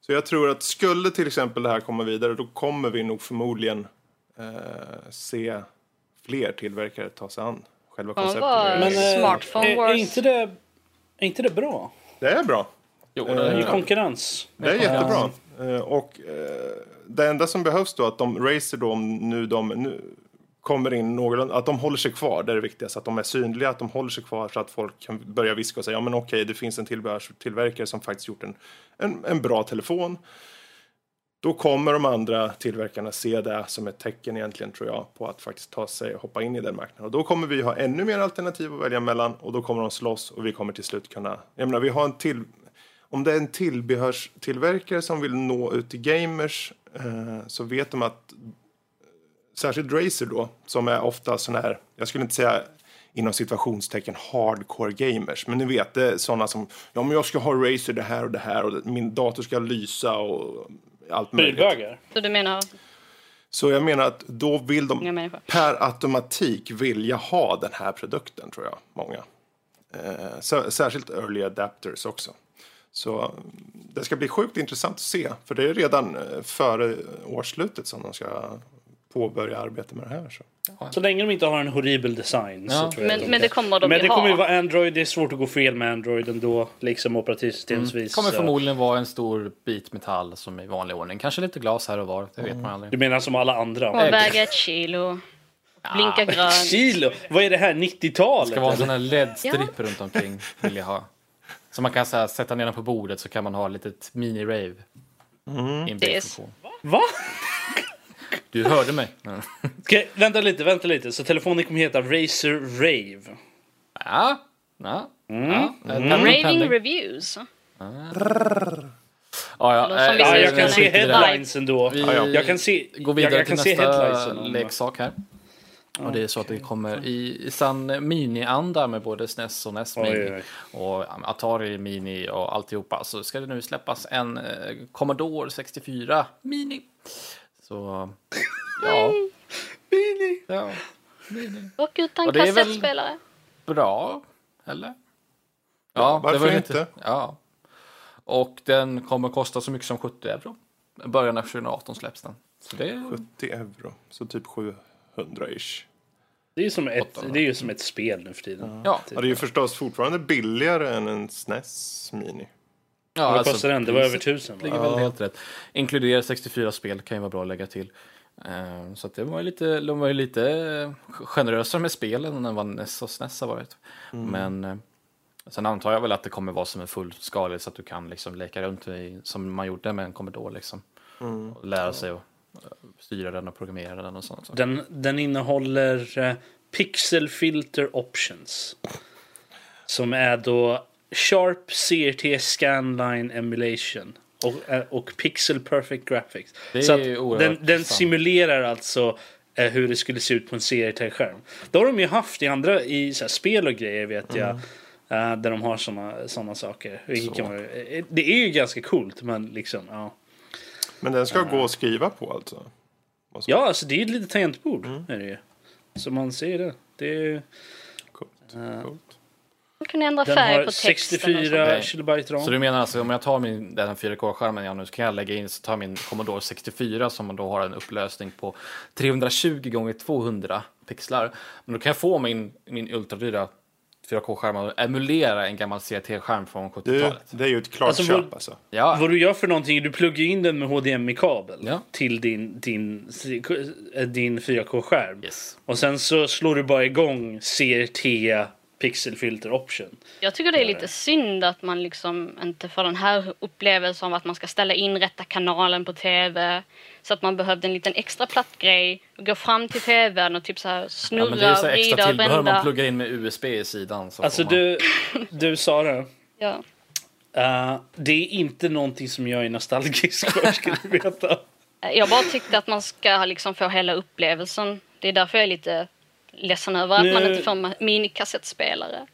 Så jag tror att skulle till exempel det här komma vidare då kommer vi nog förmodligen eh, se fler tillverkare ta sig an själva Ja, konceptet. Men eh, Smartphone är, är, wars. inte det, är inte det bra? Det är bra. Jo, Det är det ju är konkurrens. Det är jättebra. Eh, och eh, det enda som behövs då att de Razer då om nu de nu kommer in någorlunda, att de håller sig kvar, det är det viktigaste. Att de är synliga, att de håller sig kvar så att folk kan börja viska och säga ja men okej, det finns en tillbehörstillverkare som faktiskt gjort en, en, en bra telefon. Då kommer de andra tillverkarna se det som ett tecken egentligen tror jag på att faktiskt ta sig och hoppa in i den marknaden. Och då kommer vi ha ännu mer alternativ att välja mellan och då kommer de slåss och vi kommer till slut kunna, jag menar vi har en till, om det är en tillbehörstillverkare som vill nå ut till gamers eh, så vet de att särskilt Razer då, som är ofta sån här, jag skulle inte säga inom situationstecken hardcore gamers, men ni vet det är sådana som, ja men jag ska ha Razer det här och det här och det- min dator ska lysa och allt möjligt. Prylbögar. Så du menar Så jag menar att då vill de per automatik vilja ha den här produkten tror jag, många. Eh, särskilt early adapters också. Så det ska bli sjukt intressant att se, för det är redan eh, före årsslutet som de ska påbörja arbeta med det här. Så. Så länge de inte har en horribel design så Ja. tror jag Men, de men det kommer de Men ju det kommer ju ha. vara Android, det är svårt att gå fel med Android ändå, liksom operativsystemsvis. Det kommer så- förmodligen vara en stor bit metall som i vanlig ordning. Kanske lite glas här och var, det vet man Du aldrig. menar som alla andra? Och väga ett kilo. Blinka grönt. Kilo? Vad är det här, 90-talet? Det ska vara en sån här LED-stripp runt omkring vill jag ha. Så man kan så här, sätta ner den på bordet så kan man ha ett litet mini-rave. Inbyggd Det är-. Va? Du hörde mig. Ja. Okej, vänta lite, vänta lite. Så telefonen kommer heta Razer Rave. Ja, ja. Mm. ja. Raving Pending. reviews. Ja, ja. Eller som vi Ja, jag kan se headlines ändå. Vi Jag kan se, går vidare jag, jag kan till se nästa leksak här. Och det är så att det kommer i, i sann mini-anda med både SNES och NES Oj, Mini oj, och Atari Mini och alltihopa. Så ska det nu släppas en eh, Commodore 64 Mini. Så ja. Mini. ja. Mini. Och utan Och det är väl- kassettspelare. Bra, eller? Ja, varför var ju inte? Ja. Och den kommer kosta så mycket som 70 euro. Början av 2018 släpps den. Så det är 70 euro, så typ 700-ish. Det är ju som ett, det är ju som ett spel nu för tiden. Ja, Ja, det är ju förstås fortfarande billigare än en SNES Mini. Ja Vad kostar den? Det var över tusen va? ligger väl helt rätt. Inkluderar 64 spel kan ju vara bra att lägga till. Eh, Så att det var ju lite, de var ju lite eh, generösare med spelen än vad NES och SNES har varit. Men eh, sen antar jag väl att det kommer vara som en fullskalig så att du kan liksom leka runt i, som man gjorde med en Commodore liksom. Och lära sig att styra den och programmera den och sånt. Så. Den, den innehåller eh, Pixel Filter Options. Som är då Sharp CRT Scanline Emulation. Och, eh, och Pixel Perfect Graphics. Det är Så ju den, den simulerar alltså eh, hur det skulle se ut på en CRT-skärm. Det har de ju haft i andra i så här, spel och grejer vet jag. eh, där de har såna, såna saker. Så. eh, det är ju ganska coolt men liksom ja. Men den ska gå att skriva på alltså? Ja, alltså det är ju ett litet tangentbord. Mm. Är det ju. Så man ser det. det är, Coolt. Ja. Coolt. Kan ändra den färg har på texten. och sånt. 64 Nej. kilobyte ram. Så du menar alltså om jag tar min, den här 4K-skärmen jag nu så kan jag lägga in så tar min Commodore 64 som då har en upplösning på 320 gånger 200 pixlar. Men då kan jag få min, min ultradyra 4K-skärm att emulera en gammal CRT-skärm från Du, 70-talet. det är ju ett klart Alltså, köp vad- alltså. Ja, Vad du gör för någonting är du pluggar in den med HDMI-kabel Ja. till din, din, din 4K-skärm. yes. Och sen så slår du bara igång CRT pixelfilter option. Jag tycker det är lite synd att man liksom inte får den här upplevelsen av att man ska ställa in rätta kanalen på TV. Så att man behövde en liten extra platt grej och gå fram till TVn och typ så här Ja, snurra, men det är så vrida extra och tillbehör man vända. pluggar in med USB i sidan. Så Alltså man... du, du Sara. Ja. Uh, det är inte någonting som jag är nostalgisk för, ska du veta. Jag bara tyckte att man ska liksom få hela upplevelsen. Det är därför jag är lite ledsen över att Nu- man inte får minikassettspelare.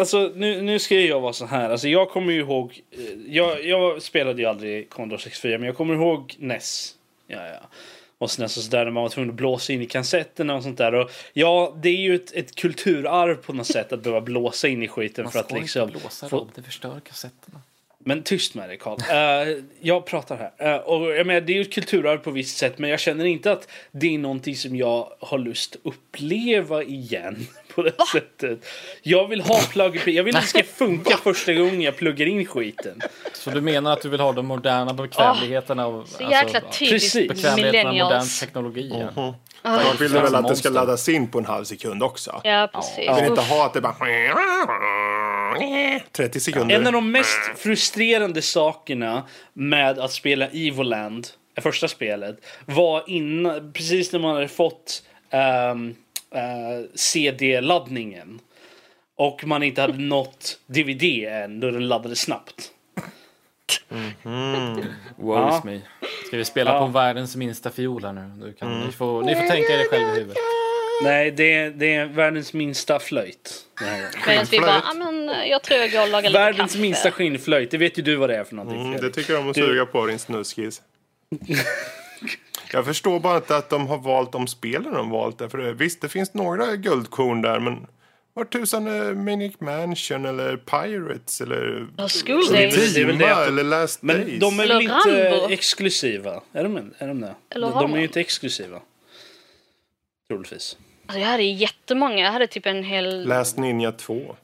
Alltså nu, nu ska jag vara så här. Alltså, jag kommer ju ihåg. eh, Jag, jag spelade ju aldrig Commodore 64 men jag kommer ihåg NES. Ja, ja. Och SNES och sådär när man var tvungen att blåsa in i kassetterna och sånt där. Och ja, det är ju ett, ett kulturarv på något sätt att behöva blåsa in i skiten Man för att ska liksom. inte blåsa få- Rob, det förstör kassetterna. Men tyst med dig Karl. Eh, jag pratar här. Eh, och jag menar, det är ju ett kulturarv på visst sätt men jag känner inte att det är någonting som jag har lust att uppleva igen. På det sättet. Jag vill ha plug. Jag vill att det ska funka första gången jag pluggar in skiten. Så du menar att du vill ha de moderna bekvämligheterna av Så jäkla precis. typiskt bekvämligheterna av modern teknologi? igen? Jag vill väl att det ska laddas in på en halv sekund också. Ja, precis. Jag vill inte ha att det bara... 30 sekunder. En av de mest frustrerande sakerna med att spela Evoland, det första spelet, var innan, precis när man hade fått ehm, eh, CD-laddningen. Och man inte hade nått DVD än, då den laddade snabbt. Woe Ja. is me. Ska vi spela Ja. på världens minsta fiol här nu? Du kan, ni, får, ni får tänka er det själv i huvudet. Nej, det är, det är världens minsta flöjt. Medan vi bara, ah, men jag tror jag går och lagar lite Världens kaffe. minsta skinnflöjt, det vet ju du vad det är för någonting. Mm, det Fredrik. tycker jag om att Du- suga på din snuskis. Jag förstår bara inte att de har valt de spelen de valt. Där. För det- visst, det finns några guldkorn där, men var tusan är Manic Mansion eller Pirates eller Ja, School Days. det är väl det Ultima att- eller Last Men Days? de är väl Eller inte Rambo. exklusiva? Är de, är de det? Eller de, är ju inte exklusiva. Troligtvis. Alltså, jag hade jättemånga. Jag hade typ en hel... Last Ninja 2.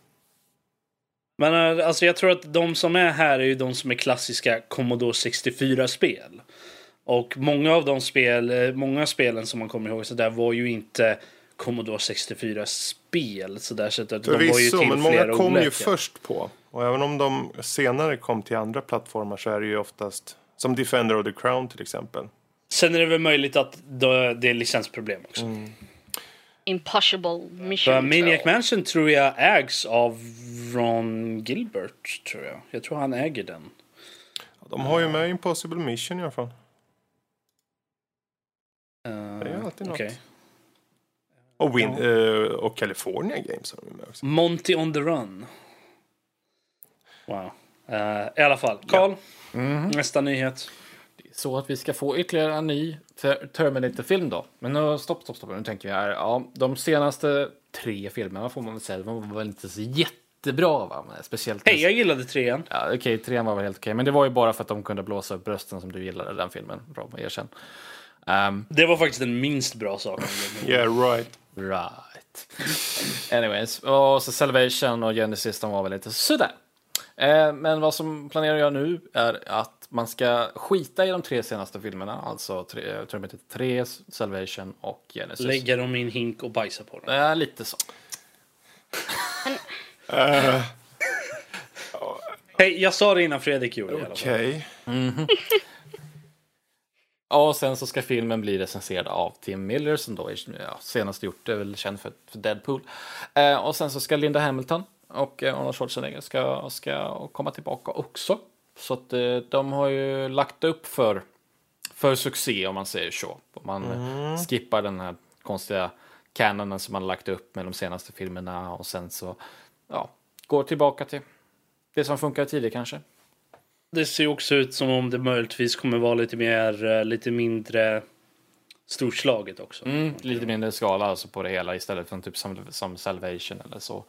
Men eh, alltså jag tror att de som är här är ju de som är klassiska Commodore 64-spel. Och många av de spel, eh, många spelen som man kommer ihåg så där var ju inte Commodore 64-spel. Så där, så att de var ju Förvisso, till men många kom ju först på. Och även om de senare kom till andra plattformar så är det ju oftast som Defender of the Crown till exempel. Sen är det väl möjligt att det är licensproblem också. Mm. Impossible För Mission Maniac 2. Mansion tror jag ägs av Ron Gilbert. tror Jag Jag tror han äger den. De har ju med Impossible Mission i alla fall. Uh, Det är alltid något. okej. Och, Win- eh, och California Games har de med också. Monty on the Run. Wow. Eh, I alla fall. Karl, Mhm. nästa nyhet. Så att vi ska få ytterligare en ny Ter- Terminator-film då. Men nu, stopp, stopp, stopp. Nu tänker vi här. Ja, de senaste tre filmerna får man väl säga, de var väl inte så jättebra va? Men Speciellt... Hej, jag gillade trean. Ja, okej, trean var väl helt okej. Men det var ju bara för att de kunde blåsa upp brösten som du gillade den filmen. Bra, erkänn. Um, Det var faktiskt den minst bra saken. Yeah right. Right. Anyways, och så Salvation och Genesis de var väl lite sådär. Eh, men vad som planerar jag nu är att man ska skita i de tre senaste filmerna, alltså tre, Terminator 3, Salvation och Genesis. Lägga dem i en hink och bajsa på dem. Eh, lite så. Hej, jag sa det innan Fredrik gjorde det i alla fall. Okej. Och sen så ska filmen bli recenserad av Tim Miller som då är, ja, senast gjort är väl känd för, för Deadpool. Eh, och sen så ska Linda Hamilton och eh, Arnold Schwarzenegger ska, ska komma tillbaka också. Så att eh, de har ju lagt upp för, för succé om man säger så. Om man eh, skippar den här konstiga canonen som man lagt upp med de senaste filmerna och sen så ja, går tillbaka till det som funkar tidigare kanske. Det ser också ut som om det möjligtvis kommer vara lite mer, eh, lite mindre storslaget också. Mm, lite mindre skala alltså på det hela istället för typ som, som Salvation eller så.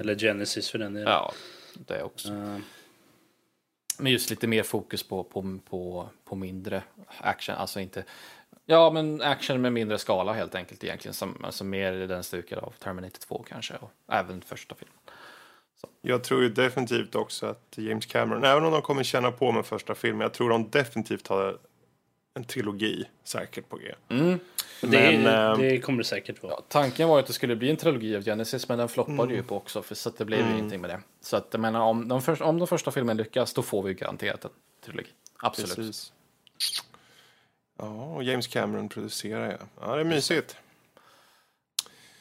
Eller Genesis för den delen. ja, det också. Eh, men just lite mer fokus på, på, på, på mindre action, alltså inte Ja, men action med mindre skala helt enkelt egentligen. Som, alltså mer i den stuket av Terminator 2 kanske. Och även första filmen. Jag tror ju definitivt också att James Cameron, även om de kommer känna på med första filmen, jag tror de definitivt har en trilogi säkert på G. Mm. Det, Men, ehm, det kommer det säkert vara. Ja, tanken var ju att det skulle bli en trilogi av Genesis, men den floppade Mm. ju på också, för så att det blev ju ingenting med det. Så att jag menar, om de, för, om de första filmen lyckas, då får vi ju garanterat en trilogi. Absolut. Precis. Ja, och James Cameron producerar ja. Ja, det är mysigt.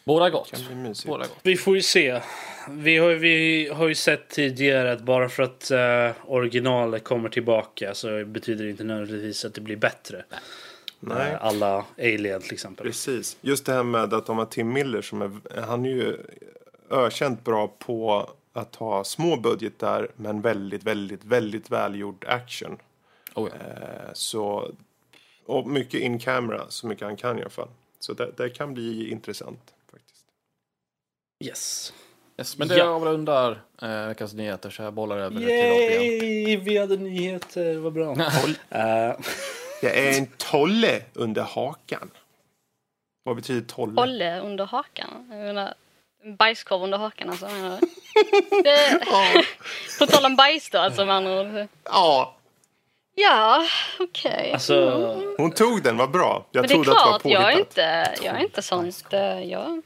Båda gott. Båda gott. Vi får ju se. Vi har, vi har ju sett tidigare att bara för att uh, originalet kommer tillbaka så betyder det inte nödvändigtvis att det blir bättre. Nej. Eh, alla Alien till exempel. Precis. Just det här med att de har Tim Miller som är, han är ju ökänt bra på att ha små budgetar men väldigt, väldigt, väldigt välgjord action. Oh, ja. Eh, så, och mycket in camera, så mycket han kan i alla fall. Så det, det kan bli intressant. Yes. Yes, men det Ja. avrundar eh, veckans nyheter, så jag bollar över det till. Yay! Vi hade nyheter, vad bra. Eh, Jag är en tolle under hakan. Vad betyder tolle? Olle under hakan. Jag menar, en bajskorv under hakan alltså. Jag menar. Det, på tal om bajs då alltså med andra ord. Ja, Ja, okej. alltså, hon tog den, vad bra. Jag Men det är trodde att det var klart, jag är påhittat. inte, jag är inte sånt. eh, Jag,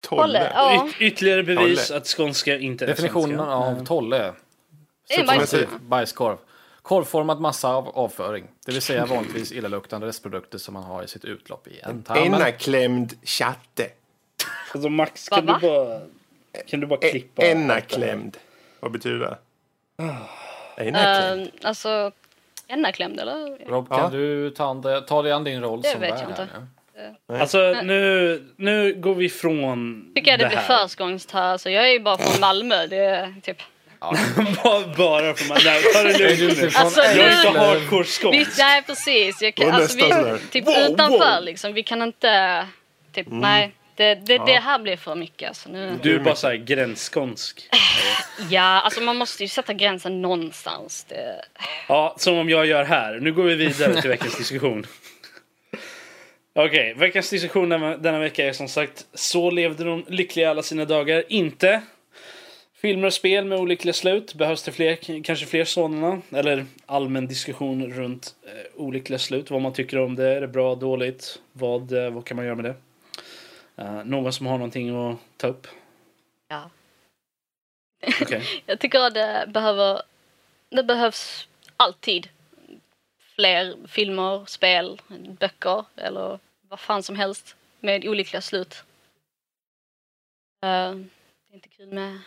Tolle. Olle, ja. yt- ytterligare bevis Tolle. att skånska inte är Definitionen svenska. av tolle. Är Substantiv bajskorv. bajskorv. Korvformad massa av avföring. Det vill säga vanligtvis illaluktande restprodukter som man har i sitt utlopp i ändtarmen. Enaklämd chatte. Alltså Max, kan Va, du bara, kan du bara E- klippa? Enaklämd. Vad betyder det? Eh, alltså, ennaklämd eller? Rob, kan Ja. du ta, an ta dig an din roll Det som vet värd jag inte. här nu? Alltså nu, nu går vi från Tycker jag det, det blir här. förskångskt här. Alltså, jag är ju bara från Malmö. Det är typ... bara, bara för man, nej, ta det lugnt nu. från Alltså, Jag är inte hardcore Vi, skånsk. nej precis. Jag kan, alltså, vi, typ wow, utanför wow. liksom. Vi kan inte... Typ, nej. Det, det, det här blir för mycket. Alltså, nu. Du är bara såhär gränsskånsk. Ja, alltså man måste ju sätta gränsen någonstans. Det... Ja, som om jag gör här. Nu går vi vidare till veckans diskussion. Okej, veckans diskussion denna, denna vecka är som sagt Så levde de lyckliga alla sina dagar. Inte. Filmer och spel med olyckliga slut. Behövs det fler, kanske fler sådana? Eller allmän diskussion runt eh, olyckliga slut. Vad man tycker om det. Är det bra, dåligt? Vad, eh, vad kan man göra med det? Eh, någon som har någonting att ta upp? Ja. Okej. Jag tycker att det behöver... Det behövs alltid fler filmer, spel, böcker eller vad fan som helst med olyckliga slut. Eh, det är inte kul med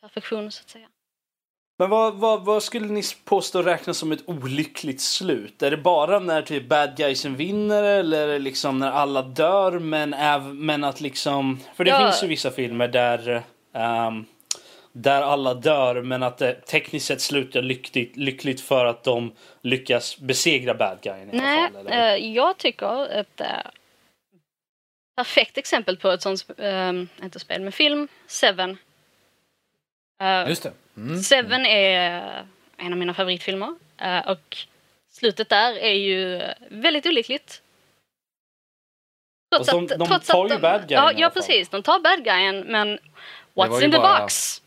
perfektion så att säga. Men vad, vad, vad skulle ni påstå räknas som ett olyckligt slut? Är det bara när typ bad guysen vinner eller liksom när alla dör men, äv, men att liksom... För det Ja. finns ju vissa filmer där ehm, där alla dör men att det tekniskt sett slutar lyckligt, lyckligt för att de lyckas besegra bad guyen i Nej, alla fall. Eller? eh, jag tycker ett eh, perfekt exempel på ett sånt, eh, inte spel, men film, Seven. Eh, Just det. Mm. Seven är en av mina favoritfilmer eh, och slutet där är ju väldigt olyckligt. Och de- de tar ju bad guyen Ja, ja precis. De tar bad guyen men what's in the bara- box?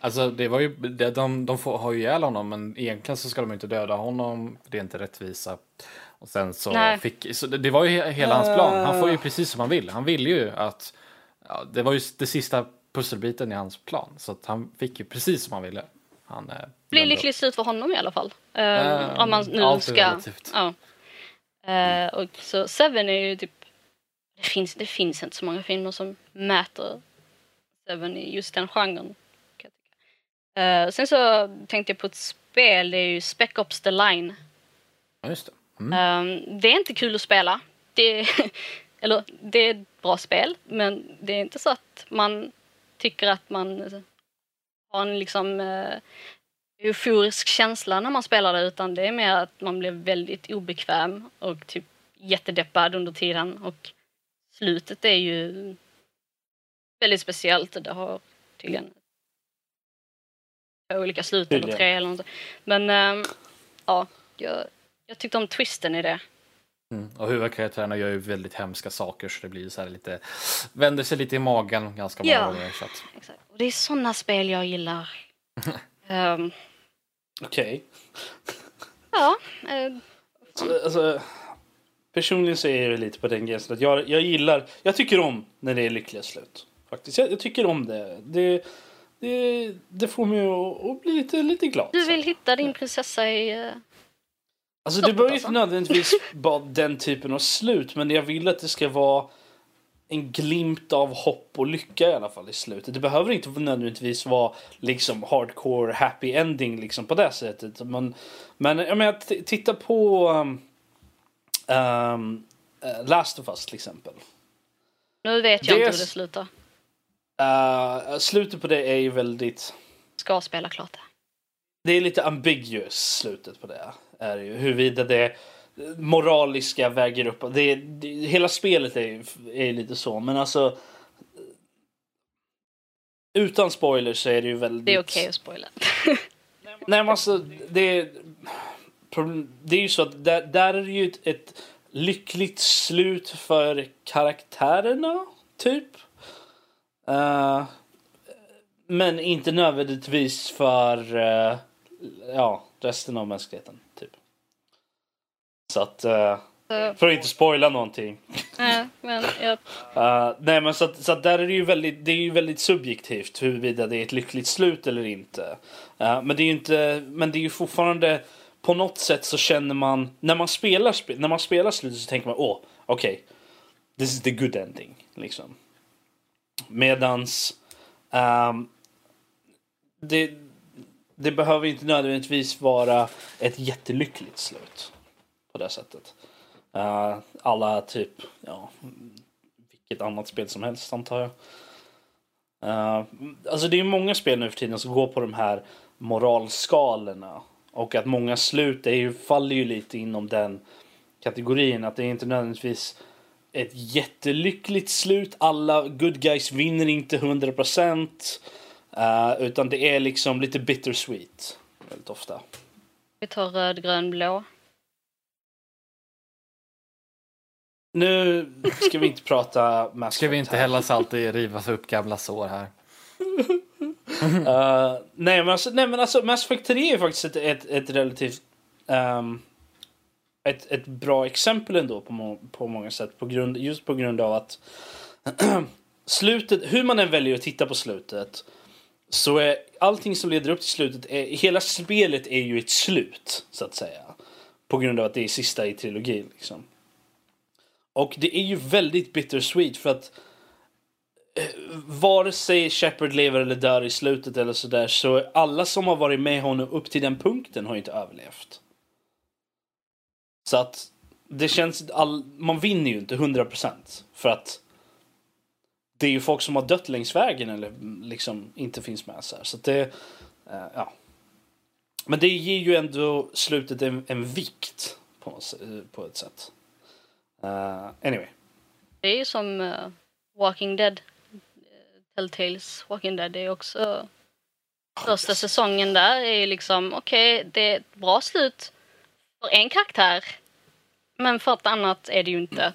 Alltså det var ju, det, de, de får, har ju ihjäl honom men egentligen så ska de inte döda honom. Det är inte rättvisa. Och sen så Nej. fick, så det, det var ju he- hela hans plan. Han får ju precis som han vill. Han ville ju att, ja, det var ju det sista pusselbiten i hans plan. Så att han fick ju precis som han ville. Han eh, blir glömde- lyckligt slut för honom i alla fall. Eh, Eh, om man nu allt är ska... relativt. Ja. Eh, och så Seven är ju typ... Det finns, det finns inte så många filmer som mäter Seven i just den genren. kan jag tycka. Eh, sen så tänkte jag på ett spel, det är ju Spec Ops The Line. Ja, just det. Mm. Eh, det är inte kul att spela. Det, eller det är ett bra spel, men det är inte så att man tycker att man har en liksom eh, euforisk känsla när man spelar det utan det är mer att man blir väldigt obekväm och typ jättedeppad under tiden och slutet är ju väldigt speciellt. Det har tydligen två olika slut eller tre eller något. Men ehm, ja, jag, jag tyckte om twisten i det. Mm. Och huvudkaraktärerna gör ju väldigt hemska saker så det blir så här lite, vänder sig lite i magen ganska många Ja. gånger. Så att, Exakt. Och det är sådana spel jag gillar. Ehm, Okej. ja, eh, Alltså, personligen så är det lite på den gränsen att jag, jag gillar, jag tycker om när det är lyckliga slut. Faktiskt, jag, jag tycker om det. Det, det, det får mig att, att bli lite, lite glad. Du vill hitta din prinsessa i... Alltså det behöver alltså. inte nödvändigtvis vara den typen av slut men jag vill att det ska vara en glimt av hopp och lycka i alla fall i slutet. Det behöver inte nödvändigtvis vara liksom hardcore happy ending liksom på det sättet. Men, men jag menar, titta på um, um, eh, Last of Us till exempel. Nu vet jag Det inte hur det slutar. Uh, slutet på det är ju väldigt Ska spela klart det. det är lite ambiguous slutet på det. Är ju. Huruvida det moraliska väger upp. Det, det, hela spelet är, är lite så. Men alltså. Utan spoilers så är det ju väldigt. Det är okej att spoila. Nej men alltså. Det, det är ju så att där, där är det ju ett, ett lyckligt slut för karaktärerna. Typ. Eh, men inte nödvändigtvis för eh, ja, resten av mänskligheten. Så att, Så, för att inte spoila någonting. nej, men jag, Eh, nej men så att, så att där är det ju väldigt, det är ju väldigt subjektivt huruvida det är ett lyckligt slut eller inte. Eh, men det är ju inte, men det är ju fortfarande på något sätt så känner man när man spelar spel, när man spelar slutet så tänker man åh, okej. this is the good ending liksom. Medans ehm, det, det behöver inte nödvändigtvis vara ett jättelyckligt slut på det sättet. Uh, alla typ, ja, vilket annat spel som helst antar jag. Uh, alltså det är många spel nu för tiden som går på de här moralskalorna. Och att många slut är ju, faller ju lite inom den kategorin. Att det är inte nödvändigtvis ett jättelyckligt slut. Alla good guys vinner inte 100%. Uh, eh, utan det är liksom lite bittersweet. Väldigt ofta. vi tar röd, grön, blå. Nu ska vi inte prata Mass Ska vi inte hälla salt i rivas upp gamla sår här? Uh, nej, men alltså, nej men alltså Mass Effect 3 är faktiskt ett, ett, ett relativt ehm, ett, ett bra exempel ändå på, må, på många sätt. På grund, just på grund av att slutet, hur man än väljer att titta på slutet så är allting som leder upp till slutet, är, hela spelet är ju ett slut så att säga. På grund av att det är sista i trilogin liksom. Och det är ju väldigt bittersweet för att eh, vare sig Shepard lever eller dör i slutet eller sådär så alla som har varit med honom upp till den punkten har ju inte överlevt. Så att det känns, all, man vinner ju inte 100% för att det är ju folk som har dött längs vägen eller mm, liksom inte finns med så här. Så att det, eh, ja. Men det ger ju ändå slutet en, en vikt på, eh, på ett sätt. Eh, anyway. Det är ju som eh, Walking Dead. Telltales Walking Dead. Det är också... Första säsongen där är ju liksom, okej, det är ett bra slut för en karaktär. Men för ett annat är det ju inte.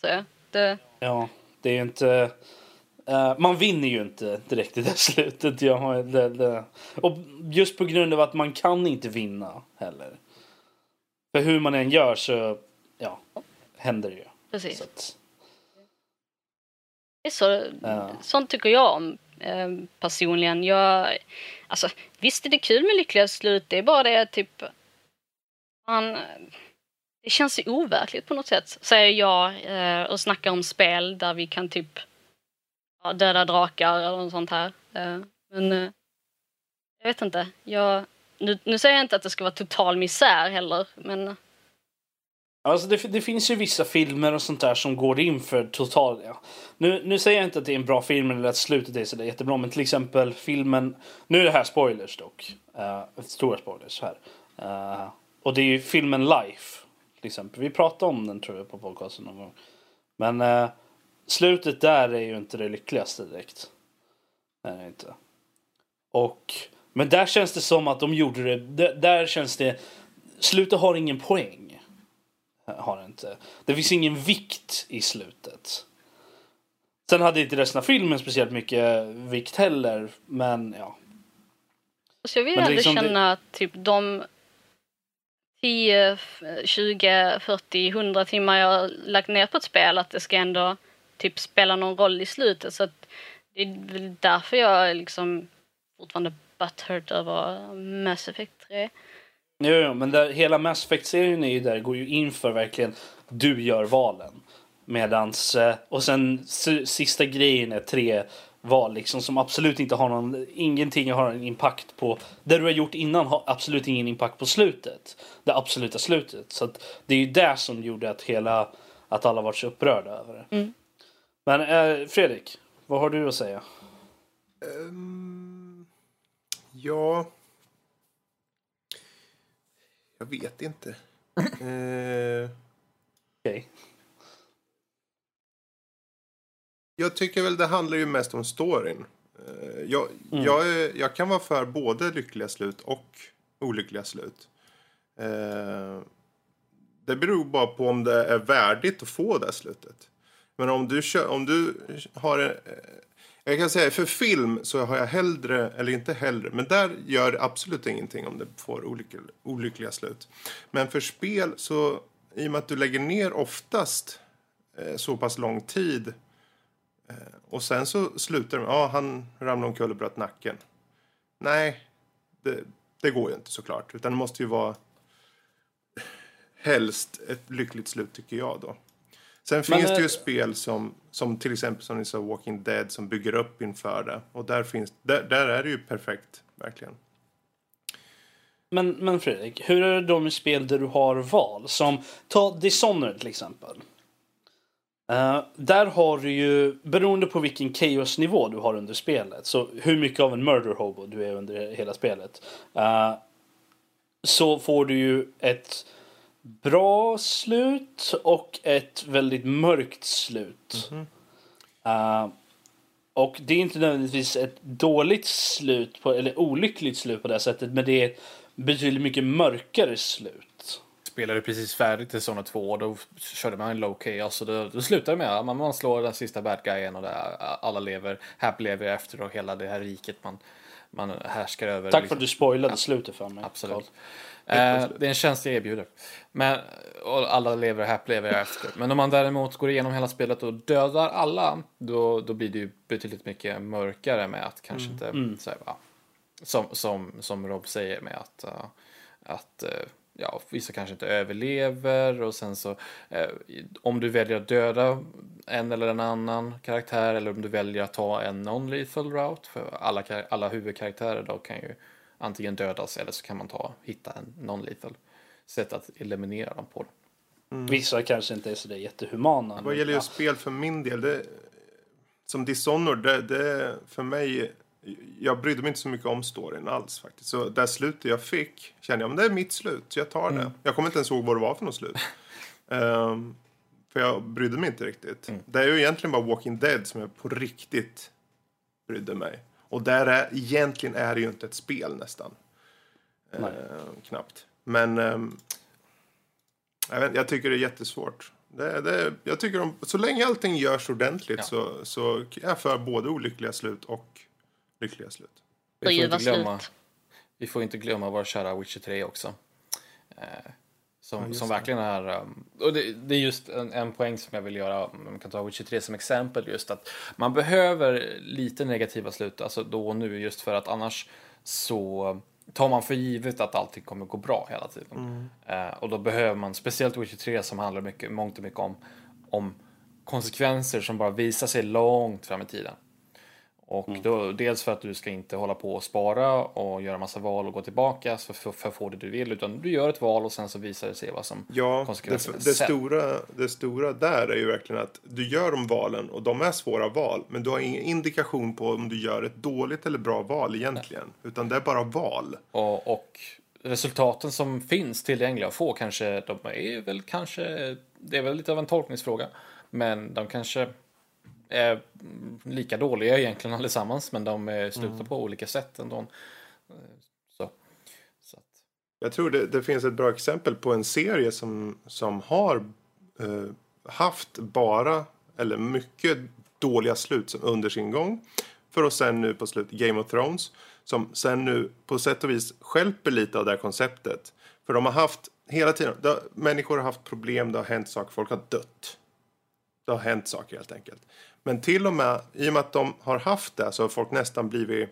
Säga. Det, Ja, det är ju inte... eh, man vinner ju inte direkt i det slutet. Jag har, det, det. Och just på grund av att man kan inte vinna heller. För hur man än gör så ja, händer det ju. precis. Så att, Det är så, Ja. Sånt tycker jag om eh, personligen. Jag, alltså, visst är det kul med lyckliga slut, det är bara det typ... Man, det känns ju overkligt på något sätt, säger jag eh, och snackar om spel där vi kan typ ja, döda drakar eller något sånt här. Eh, men eh, jag vet inte. Jag, nu, nu säger jag inte att det ska vara total misär heller, men Alltså det, det finns ju vissa filmer och sånt där som går in för total... Ja. Nu, nu säger jag inte att det är en bra film eller att slutet är sådär jättebra men till exempel filmen... Nu är det här spoilers dock. Uh, stora spoilers här. Uh, och det är ju filmen Life. Till exempel. Vi pratade om den tror jag på podcasten någon gång. Men uh, slutet där är ju inte det lyckligaste direkt. Nej, det är inte. Och... Men där känns det som att de gjorde det... Där, där känns det... Slutet har ingen poäng har det inte. Det finns ingen vikt i slutet. Sen hade inte resten av filmen speciellt mycket vikt heller, men ja. Så jag vill Men ändå liksom det- känna att typ de 10, 20, 40, 100 timmar jag har lagt ner på ett spel att det ska ändå typ spela någon roll i slutet. Så att det är väl därför jag är liksom fortfarande butthurt över Mass Effect 3. Jo, jo men där, hela Mass Effect-serien är ju där, går ju in för verkligen du gör valen. Medans, eh, och sen sista grejen är tre val liksom som absolut inte har någon, ingenting har en impact på, det du har gjort innan har absolut ingen impact på slutet. Det absoluta slutet. Så att det är ju det som gjorde att hela, att alla var så upprörda över det. Mm. Men eh, Fredrik, vad har du att säga? Ehm, ja... Jag vet inte. Eh, Okej. jag tycker väl det handlar ju mest om storyn. Eh, jag, Mm. jag, jag kan vara för både lyckliga slut och olyckliga slut. Eh, det beror bara på om det är värdigt att få det slutet. Men om du, kör, om du har... en- eh, Jag kan säga för film så har jag hellre, eller inte hellre, men där gör det absolut ingenting om det får olyckliga, olyckliga slut. Men för spel så, i och med att du lägger ner oftast eh, så pass lång tid eh, och sen så slutar med, ja han ramlade omkull och bröt nacken. Nej, det, det går ju inte såklart. Utan det måste ju vara helst ett lyckligt slut tycker jag då. Sen Men, finns det eh, ju spel som, som till exempel som ni sa Walking Dead som bygger upp inför det. Och där, finns, där, där är det ju perfekt, verkligen. Men, men Fredrik, hur är det då med spel där du har val? Som, ta Dishonored till exempel. Uh, där har du ju, beroende på vilken chaosnivå du har under spelet, så hur mycket av en murder hobo du är under hela spelet. uh, så får du ju ett bra slut och ett väldigt mörkt slut. Eh, och det är inte nödvändigtvis ett dåligt slut, på, eller olyckligt slut på det sättet, men det är ett betydligt mycket mörkare slut. Spelade precis färdigt Zona 2 och då körde man en low chaos och då, då slutade det med att man, man slår den sista bad guyen och där alla lever, happy lever efter och hela det här riket man, man härskar över. Tack liksom. för att du spoilade slutet för mig. Absolut. Eh, det är en tjänst jag erbjuder. Men, och alla lever happy lever efter. Men om man däremot går igenom hela spelet och dödar alla, då, då blir det ju betydligt mycket mörkare med att kanske inte, så här, va, som, som, som Rob säger med att, eh, att eh, ja, vissa kanske inte överlever och sen så eh, om du väljer att döda en eller en annan karaktär eller om du väljer att ta en non-lethal route för alla, alla huvudkaraktärer då kan ju antingen dödas eller så kan man ta, hitta en non-lethal sätt att eliminera dem på. Vissa kanske inte är så där jättehumana. Vad gäller ju spel för min del, det, som Dishonored, det, det för mig, jag brydde mig inte så mycket om storyn alls faktiskt. Så det slutet jag fick kände jag, men det är mitt slut, så jag tar det. Jag kommer inte ens ihåg vad det var för något slut. Ehm, för jag brydde mig inte riktigt. Det är ju egentligen bara Walking Dead som jag på riktigt brydde mig. Och där är, egentligen är det ju inte ett spel nästan. Ehm, knappt. Men ehm, jag, vet, jag tycker det är jättesvårt. Det, det, jag tycker om, så länge allting görs ordentligt Ja. så, så är jag för både olyckliga slut och lyckliga slut. Vi får, inte glömma, vi får inte glömma vår kära Witcher 3 också. Eh, som, just som verkligen är... Um, och det, det är just en, en poäng som jag vill göra. om Man kan ta Witcher 3 som exempel. Just att man behöver lite negativa slut, alltså då och nu, just för att annars så tar man för givet att allting kommer gå bra hela tiden. Eh, och då behöver man, speciellt Witcher 3 som handlar mycket, mångt och mycket om, om konsekvenser som bara visar sig långt fram i tiden. Och då, dels för att du ska inte hålla på och spara och göra massa val och gå tillbaka för, för, för att få det du vill. Utan du gör ett val och sen så visar det sig vad som Ja, det, konsekvenserna det, sen. stora, det stora där är ju verkligen att du gör de valen och de är svåra val. Men du har ingen indikation på om du gör ett dåligt eller bra val egentligen. Utan det är bara val. Och, och resultaten som finns tillgängliga att få kanske, de är väl kanske, det är väl lite av en tolkningsfråga. Men de kanske är mm, lika dåliga egentligen allesammans, men de slutar på olika sätt ändå. Eh, Så, så att, Jag tror det, det finns ett bra exempel på en serie som, som har eh, haft bara, eller mycket dåliga slut som under sin gång. För att sen nu på slut Game of Thrones. Som sen nu på sätt och vis skälper lite av det här konceptet. För de har haft hela tiden, har, människor har haft problem, det har hänt saker, folk har dött. Det har hänt saker helt enkelt. Men till och med, i och med att de har haft det så har folk nästan blivit...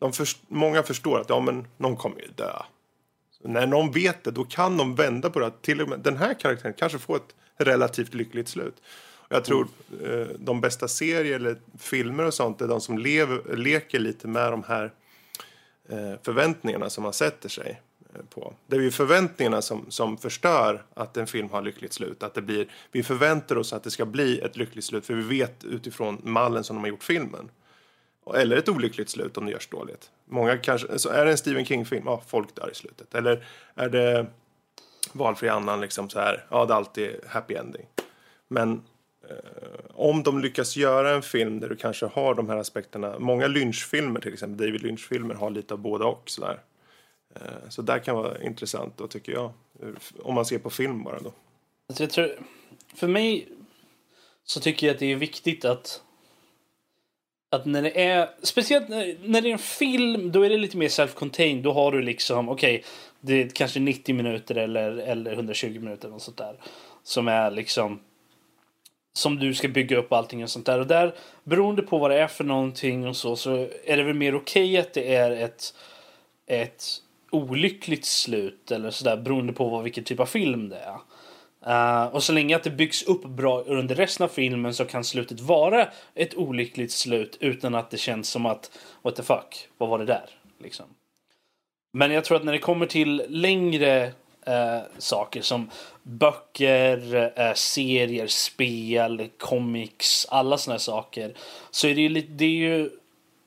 De först, många förstår att ja, men någon kommer ju dö. Så när någon vet det, då kan de vända på det. Att till och med den här karaktären kanske får ett relativt lyckligt slut. Och jag tror eh, de bästa serier eller filmer och sånt är de som lever, leker lite med de här eh, förväntningarna som man sätter sig på. Det är ju förväntningarna som, som förstör att en film har lyckligt slut. Att det blir, vi förväntar oss att det ska bli ett lyckligt slut för vi vet utifrån mallen som de har gjort filmen. Eller ett olyckligt slut om det görs dåligt. Många kanske, så är det en Stephen King-film, ja, folk dör i slutet. Eller är det valfri annan, liksom så här, ja, det är alltid happy ending. Men eh, om de lyckas göra en film där du kanske har de här aspekterna, många lynchfilmer till exempel, David Lynch-filmer har lite av båda och sådär. Eh, så där kan vara intressant då tycker jag, eh, om man ser på film bara då. Alltså jag tror, för mig så tycker jag att det är viktigt att att när det är, speciellt när, det är en film, då är det lite mer self-contained. Då har du liksom, okej, okay, det är kanske 90 minuter eller, eller 120 minuter eller sånt där. Som är liksom, som du ska bygga upp allting och sånt där. Och där, beroende på vad det är för någonting och så, så är det väl mer okej okay att det är ett, ett olyckligt slut eller sådär beroende på vad, vilken typ av film det är. Uh, och så länge att det byggs upp bra under resten av filmen så kan slutet vara ett olyckligt slut utan att det känns som att what the fuck, vad var det där? Liksom. Men jag tror att när det kommer till längre uh, saker som böcker, uh, serier, spel, comics, alla såna här saker. Så är det ju, det är ju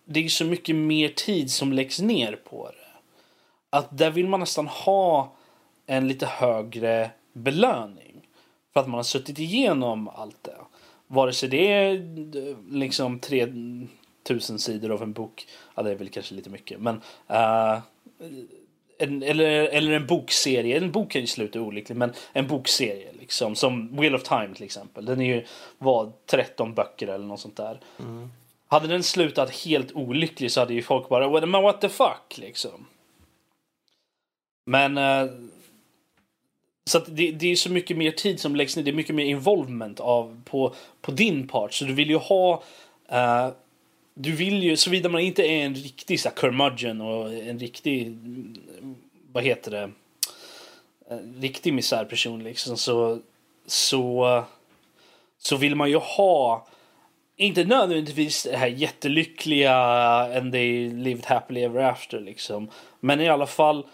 det är så mycket mer tid som läggs ner på det. Att där vill man nästan ha en lite högre belöning. För att man har suttit igenom allt det. Vare sig det är liksom 3000 sidor av en bok. Ja, det är väl kanske lite mycket. Men uh, en, eller, eller en bokserie. En bok kan ju sluta olyckligt, men en bokserie liksom. Som Wheel of Time till exempel. Den är ju var 13 böcker eller något sånt där. Mm. Hade den slutat helt olycklig så hade ju folk bara men what the fuck liksom. Men eh, så det, det, är så mycket mer tid som läggs ner. Det är mycket mer involvement av, på, på din part. Så du vill ju ha... Uh, du vill ju, såvida man inte är en riktig så här, curmudgeon och en riktig... Vad heter det? En riktig misärperson liksom. Så, så, så vill man ju ha... Inte nödvändigtvis det här jättelyckliga and they lived happily ever after liksom. Men i alla fall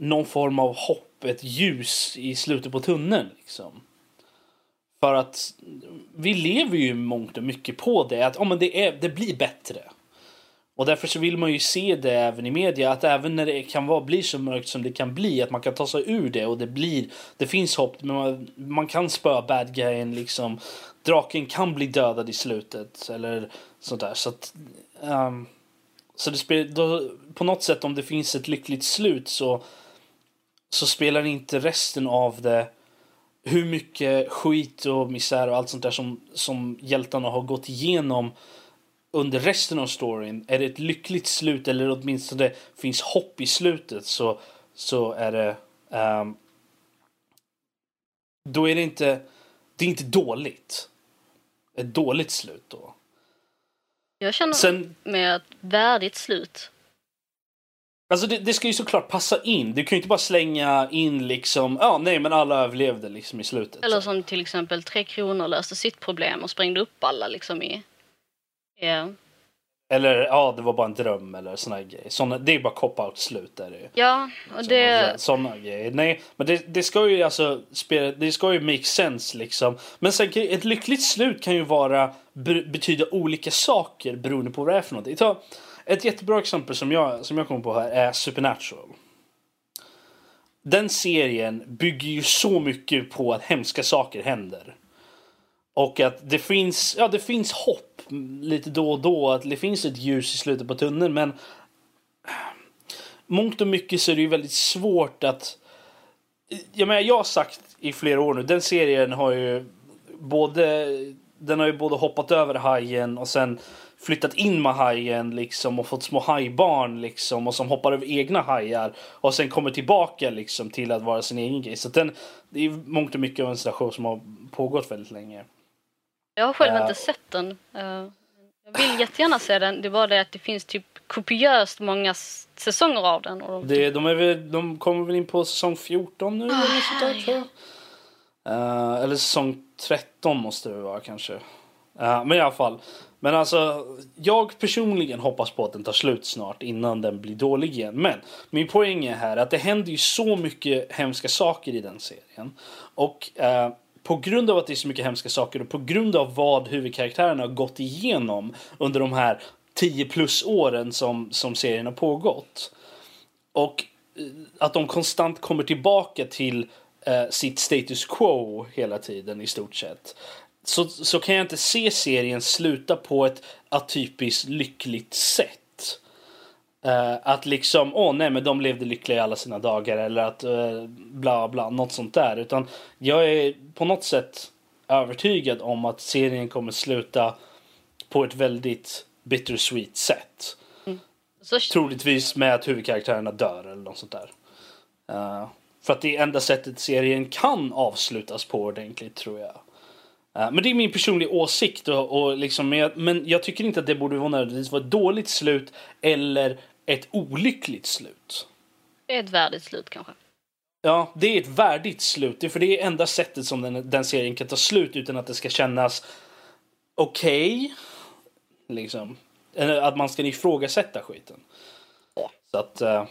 någon form av hopp ett ljus i slutet på tunneln. Liksom. För att vi lever ju mångt och mycket på det. Att oh, men det, är, det blir bättre. Och därför så vill man ju se det även i media. Att även när det kan vara, bli så mörkt som det kan bli. Att man kan ta sig ur det och det blir. Det finns hopp. Men man, man kan spöa bad guyen liksom. Draken kan bli dödad i slutet. Eller sånt där. Så att, um, så det spelar, då, på något sätt om det finns ett lyckligt slut så så spelar inte resten av det hur mycket skit och misär och allt sånt där som, som hjältarna har gått igenom under resten av storyn. Är det ett lyckligt slut eller åtminstone finns hopp i slutet så, så är det... Um, då är det inte... Det är inte dåligt. Ett dåligt slut då. Jag känner Sen, med ett värdigt slut Alltså det, det, ska ju såklart passa in. Du kan ju inte bara slänga in liksom, ja nej men alla överlevde liksom i slutet. Eller som till exempel Tre Kronor löste sitt problem och sprängde upp alla liksom i... Ja. Eller ja, det var bara en dröm eller såna grejer. Såna, det är bara cop-out slut där det Ja, och det... Såna grejer. Nej, men det, det ska ju alltså spela, det ska ju make sense liksom. Men sen ett lyckligt slut kan ju vara, betyda olika saker beroende på vad det är för någonting. Ta, ett jättebra exempel som jag, som jag kommer på här är Supernatural. Den serien bygger ju så mycket på att hemska saker händer. Och att det finns, ja, det finns hopp lite då och då. Att det finns ett ljus i slutet på tunneln. Men mångt och mycket så är det ju väldigt svårt att... Jag, menar, jag har sagt i flera år nu, den serien har ju både... Den har ju både hoppat över hajen och sen flyttat in med hajen liksom och fått små hajbarn liksom och som hoppar över egna hajar och sen kommer tillbaka liksom till att vara sin egen grej. Så den, det är mångt och mycket av en sån show som har pågått väldigt länge. Jag har själv Ja. inte sett den. Eh, Jag vill jättegärna se den. Det är bara det att det finns typ kopiöst många säsonger av den. Och de, Det, de, är väl, de kommer väl in på säsong 14 nu eller något sånt där tror jag. Eh, eller säsong 13 måste det vara kanske. Eh, men i alla fall. Men alltså, jag personligen hoppas på att den tar slut snart innan den blir dålig igen. Men min poäng är här att det händer ju så mycket hemska saker i den serien. Och eh, på grund av att det är så mycket hemska saker och på grund av vad huvudkaraktärerna har gått igenom under de här 10 plus åren som, som serien har pågått. Och eh, att de konstant kommer tillbaka till eh, sitt status quo hela tiden i stort sett. Så, så kan jag inte se serien sluta på ett atypiskt lyckligt sätt. Eh, att liksom, åh nej men de levde lyckliga i alla sina dagar eller att eh, bla bla, något sånt där. Utan jag är på något sätt övertygad om att serien kommer sluta på ett väldigt bittersweet sätt. så, Troligtvis med att huvudkaraktärerna dör eller något sånt där. Eh, för att det är enda sättet serien kan avslutas på ordentligt tror jag. Eh, men det är min personliga åsikt. Och, och liksom, men, jag, men jag tycker inte att det borde vara nödvändigtvis vara ett dåligt slut eller ett olyckligt slut. det är ett värdigt slut kanske. Ja, det är ett värdigt slut. Det är för det är enda sättet som den, den serien kan ta slut utan att det ska kännas okej. Liksom. Eller att man ska ifrågasätta skiten. Ja. Så att... eh,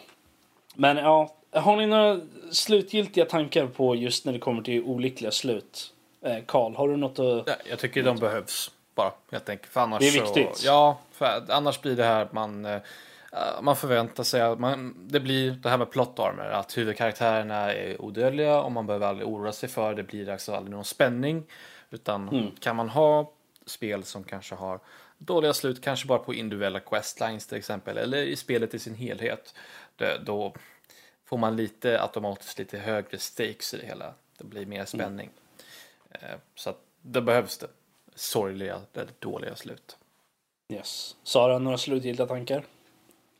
Men ja, har ni några slutgiltiga tankar på just när det kommer till olyckliga slut? Eh, Karl, har du något att... Ja, jag tycker de behövs bara helt enkelt. För annars Det är viktigt. Så, ja, för annars blir det här att man, eh, man förväntar sig att man, det blir det här med plot armor. Att huvudkaraktärerna är odödliga och man behöver aldrig oroa sig för. Det blir alltså aldrig någon spänning. Utan Mm. kan man ha spel som kanske har dåliga slut, kanske bara på individuella questlines till exempel. Eller i spelet i sin helhet. Då får man lite automatiskt lite högre stakes i det hela. Det blir mer spänning. Eh, Så att det behövs det. Sorgliga eller dåliga slut. Yes. Sara, några slutgiltiga tankar?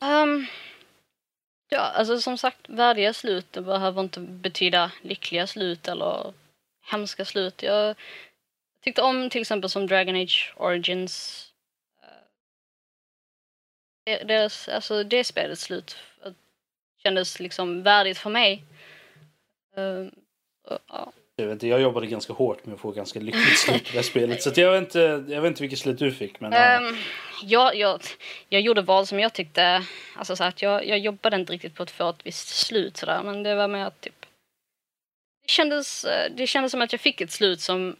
Ehm, ja, alltså som sagt, värdiga slut det behöver inte betyda lyckliga slut eller hemska slut. Jag tyckte om till exempel som Dragon Age Origins. Eh, Deras, alltså det spelets slut eh, kändes liksom värdigt för mig. Ehm, och, ja. Jag, vet inte, jag jobbade ganska hårt med att få ganska lyckligt slut på det här spelet. Så jag, vet inte, jag vet inte vilket slut du fick. Men, ja. Ehm, jag, jag, jag gjorde val som jag tyckte, alltså så att jag, jag jobbade inte riktigt på att få ett visst slut sådär, men det var med att typ det kändes, eh, det kändes som att jag fick ett slut som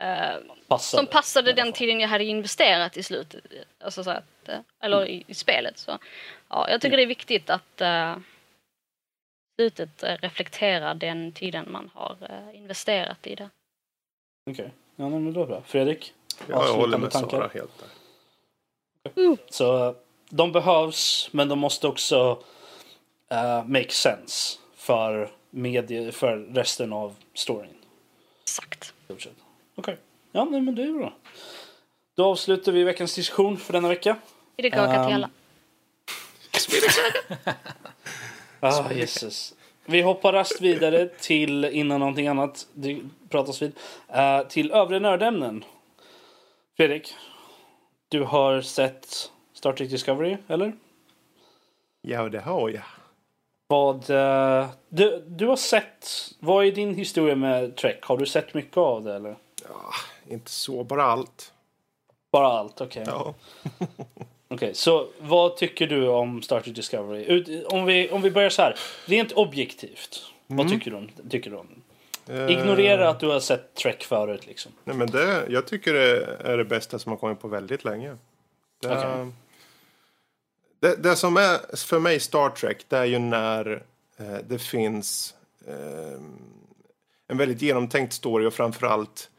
eh, passade, som passade den tiden jag hade investerat i slutet, alltså så att, eh, eller i, i spelet. Så, ja, jag tycker det är viktigt att eh, slutet eh, reflekterar den tiden man har eh, investerat i det. Okej, ja, men då bra. Fredrik? Jag håller med tankar? Sara helt där. Så eh, de behövs, men de måste också eh, make sense för, medie, för resten av storyn. Exakt. Okej, ja nej, men det är bra. Då avslutar vi veckans diskussion för denna vecka. Är det kaka Ehm, till alla? Ah, Jesus. Vi hoppar rast vidare till, innan någonting annat det pratas vid, eh, till övriga nördämnen. Fredrik, du har sett Star Trek Discovery, eller? Ja, det har jag. Vad, eh, du, du har sett, vad är din historia med Trek? Har du sett mycket av det eller? Inte så, bara allt. Bara allt, okej. Ja. Okej, så vad tycker du om Star Trek Discovery? Ut, om, vi, om vi börjar så här, rent objektivt. Vad tycker du om, tycker du om den? Ignorera att du har sett Trek förut liksom. Nej, men det, jag tycker det är det bästa som har kommit på väldigt länge. Det, Okej. det, det som är för mig Star Trek, det är ju när eh, det finns eh, en väldigt genomtänkt story och framförallt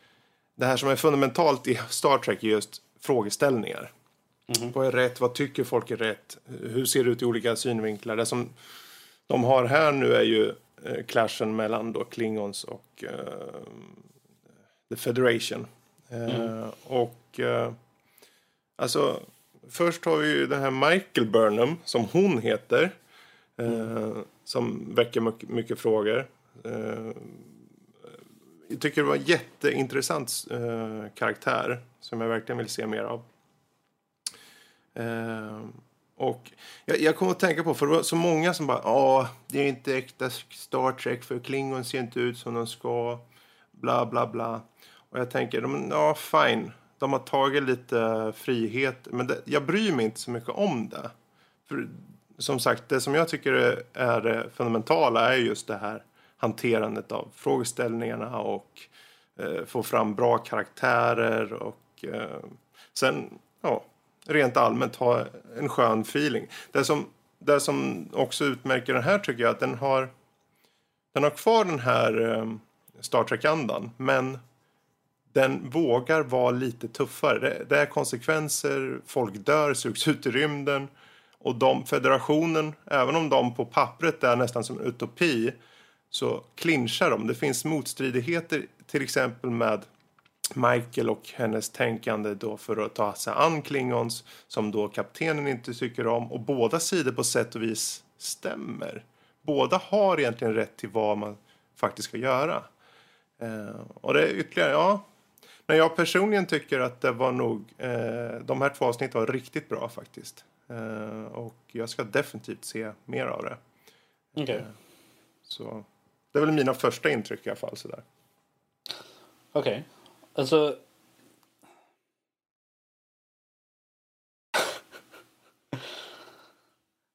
det här som är fundamentalt i Star Trek är just frågeställningar. Vad är rätt? Vad tycker folk är rätt? Hur ser det ut i olika synvinklar? Det som de har här nu är ju eh, clashen mellan då Klingons och eh, The Federation. Eh, och eh, Alltså, först har vi ju den här Michael Burnham, som hon heter. Eh, som väcker mycket, mycket frågor. Jag tycker det var en jätteintressant karaktär som jag verkligen vill se mer av. Eh, och jag, jag kom att tänka på, för det var så många som bara ja, det är inte äkta Star Trek för Klingon ser inte ut som de ska. Bla, bla, bla. Och jag tänker, de, ja, fine. De har tagit lite frihet, men det, jag bryr mig inte så mycket om det. För som sagt, det som jag tycker är, är det fundamentala är just det här hanterandet av frågeställningarna och eh, få fram bra karaktärer och eh, sen, ja, rent allmänt ha en skön feeling. Det som, det som också utmärker den här tycker jag att den har, den har kvar den här ehm, Star Trek-andan, men den vågar vara lite tuffare. Det, det är konsekvenser, folk dör, sugs ut i rymden. Och de, federationen, även om de på pappret är nästan som en utopi, så clinchar de. Det finns motstridigheter till exempel med Michael och hennes tänkande då för att ta sig an Klingons som då kaptenen inte tycker om och båda sidor på sätt och vis stämmer. Båda har egentligen rätt till vad man faktiskt ska göra. Eh, och det är ytterligare, ja. Men jag personligen tycker att det var nog, eh, de här två avsnitten var riktigt bra faktiskt. Eh, och jag ska definitivt se mer av det. Okay. Eh, så det är väl mina första intryck i alla fall sådär. Okej. Okay. Alltså...